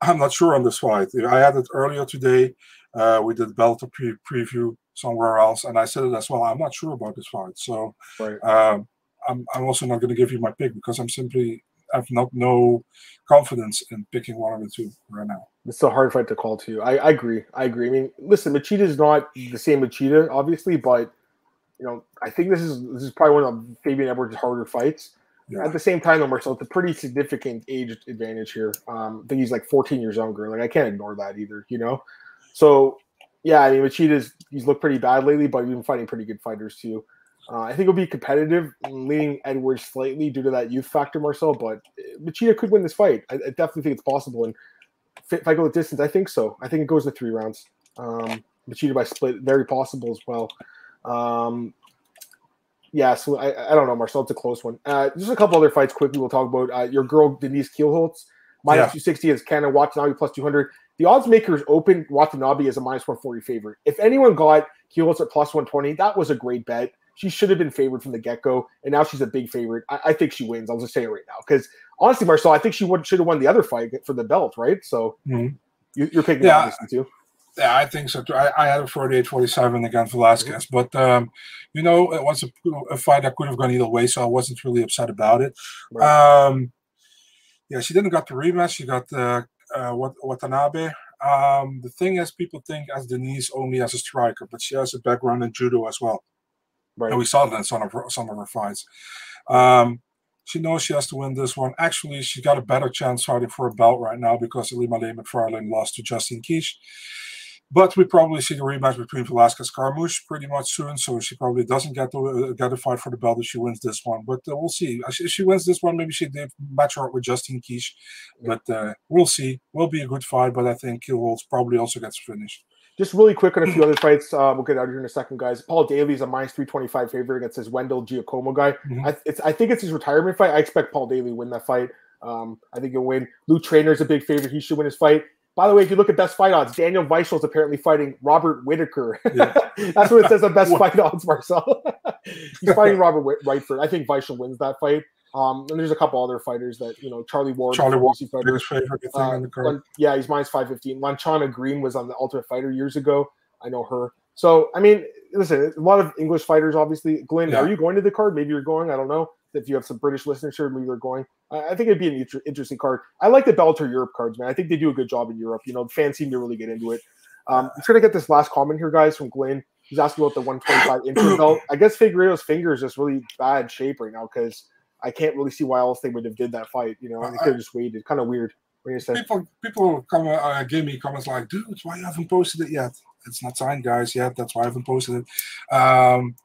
I'm not sure on this fight. I had it earlier today. Uh, we did Bellator pre- preview somewhere else, and I said it as well. I'm not sure about this fight. So, right. um, I'm, I'm also not going to give you my pick because I'm simply have not no confidence in picking one of the two right now. It's a hard fight to call too. I, I agree. I agree. I mean, listen, Machida is not the same Machida, obviously, but you know, I think this is this is probably one of Fabian Edwards' harder fights. Yeah. At the same time, though, Marcel, it's a pretty significant age advantage here. Um, I think he's like 14 years younger. Like I can't ignore that either, you know. So yeah, I mean, Machida's he's looked pretty bad lately, but he's been fighting pretty good fighters too. Uh, I think it'll be competitive, leaning Edwards slightly due to that youth factor, Marcel. But Machida could win this fight. I, I, definitely think it's possible. And if I go the distance, I think so. I think it goes to three rounds. Um, Machida by split, very possible as well. Um, yeah, so I, I don't know, Marcel. It's a close one. Uh, just a couple other fights quickly. We'll talk about uh, your girl Denise Kielholtz minus yeah. 260 is Canada Watanabe plus 200. The odds makers open Watanabe as a minus 140 favorite. If anyone got Kielholtz at plus 120, that was a great bet she should have been favored from the get go, and now she's a big favorite. I, I, think she wins. I'll just say it right now because honestly, Marcel, I think she would, should have won the other fight for the belt, right? So mm-hmm. you, are picking yeah, too. Yeah, I think so too. I, I had a 48 47 against Velasquez, mm-hmm. but um, you know, it was a, a, fight that could have gone either way, so I wasn't really upset about it. Right. Um, yeah, she didn't got the rematch. She got the uh, Watanabe. Um, the thing is, people think as Denise only as a striker, but she has a background in judo as well. Right. And we saw that in some of her, some of her fights. Um, she knows she has to win this one. Actually, she's got a better chance fighting for a belt right now because Ilima-Lei Macfarlane lost to Justine Kish. But we probably see the rematch between Velasquez Carmouche pretty much soon, so she probably doesn't get to uh, get a fight for the belt if she wins this one. But uh, we'll see. If she wins this one, maybe she did match her up with Justine Kish. But uh, we'll see. Will be a good fight, but I think Kill probably also gets finished. Just really quick on a few other fights. Uh, we'll get out of here in a second, guys. Paul Daley's a minus 325 favorite against his Wendell Giacomo guy. Mm-hmm. I, I, think it's his retirement fight. I expect Paul Daley to win that fight. Um, I think he'll win. Luke Trainer's a big favorite. He should win his fight. By the way, if you look at best fight odds, Daniel Weichel is apparently fighting Robert Whitaker. Yeah. That's what it says on best fight odds, Marcel. He's fighting Robert Whitaker. I think Weichel wins that fight. Um, and there's a couple other fighters that you know, Charlie Ward, Charlie Ward, favorite thing uh, the card. Yeah, he's minus five fifteen. Lanchana Green was on the Ultimate Fighter years ago. I know her. So I mean, listen, a lot of English fighters, obviously. Glenn, yeah. are you going to the card? Maybe you're going. I don't know if you have some British listeners here, maybe they're going. I think it'd be an interesting card. I like the Bellator Europe cards, man. I think they do a good job in Europe. You know, the fans seem to really get into it. Um, I'm trying to get this last comment here, guys, from Glenn. He's asking about the 125 inch belt. I guess Figueiredo's finger is just really bad shape right now because I can't really see why else they would have did that fight. You know, they could have just waited. Kind of weird. People, people come uh, give me comments like, "Dude, why you haven't posted it yet? It's not signed, guys, yet. That's why I haven't posted it." Um,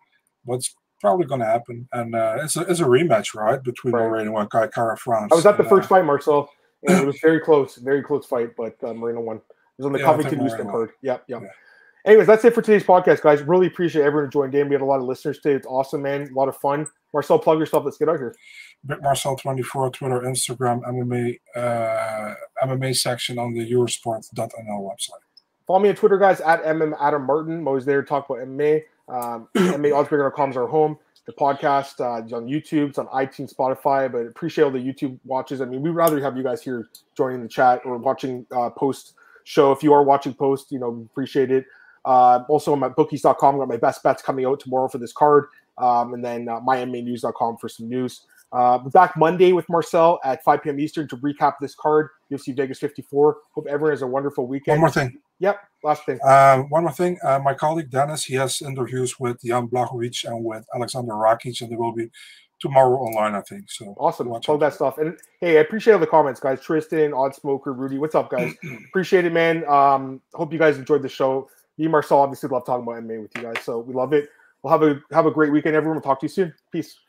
what's probably going to happen. And uh, it's, a, it's a rematch, right, between right. Moreno and Kai Kara France. I was at the and, first uh, fight, Marcel, and it was very close, very close fight, but uh, Moreno won. It was on the yeah, Covington Houston card. Yep, yep. Yeah. Anyways, that's it for today's podcast, guys. Really appreciate everyone who joined in. We had a lot of listeners today. It's awesome, man. A lot of fun. Marcel, plug yourself. Let's get out here. Marcel24, Twitter, Instagram, MMA, uh, MMA section on the Eurosport.nl website. Follow me on Twitter, guys, at MM Adam Martin. I'm always there to talk about MMA. Um, MMAoddsbreaker.com is our home. The podcast uh, is on YouTube, it's on iTunes, Spotify, but appreciate all the YouTube watches. I mean, we'd rather have you guys here joining the chat or watching uh, post show. If you are watching post, you know, appreciate it. Uh, also on my bookies.com, got my best bets coming out tomorrow for this card. Um, and then uh, myMMAnews.com for some news. Uh, back Monday with Marcel at 5 p.m. Eastern to recap this card, UFC Vegas 54. Hope everyone has a wonderful weekend. One more thing. Yep, last thing. Uh, one more thing. Uh, my colleague Dennis, he has interviews with Jan Blachowicz and with Aleksandar Rakic, and they will be tomorrow online, I think. So awesome. Plug that stuff. And hey, I appreciate all the comments, guys. Tristan, Odd Smoker, Rudy, what's up, guys? appreciate it, man. Um, hope you guys enjoyed the show. Me and Marcel obviously love talking about MMA with you guys, so we love it. We'll have a have a great weekend, everyone. We'll talk to you soon. Peace.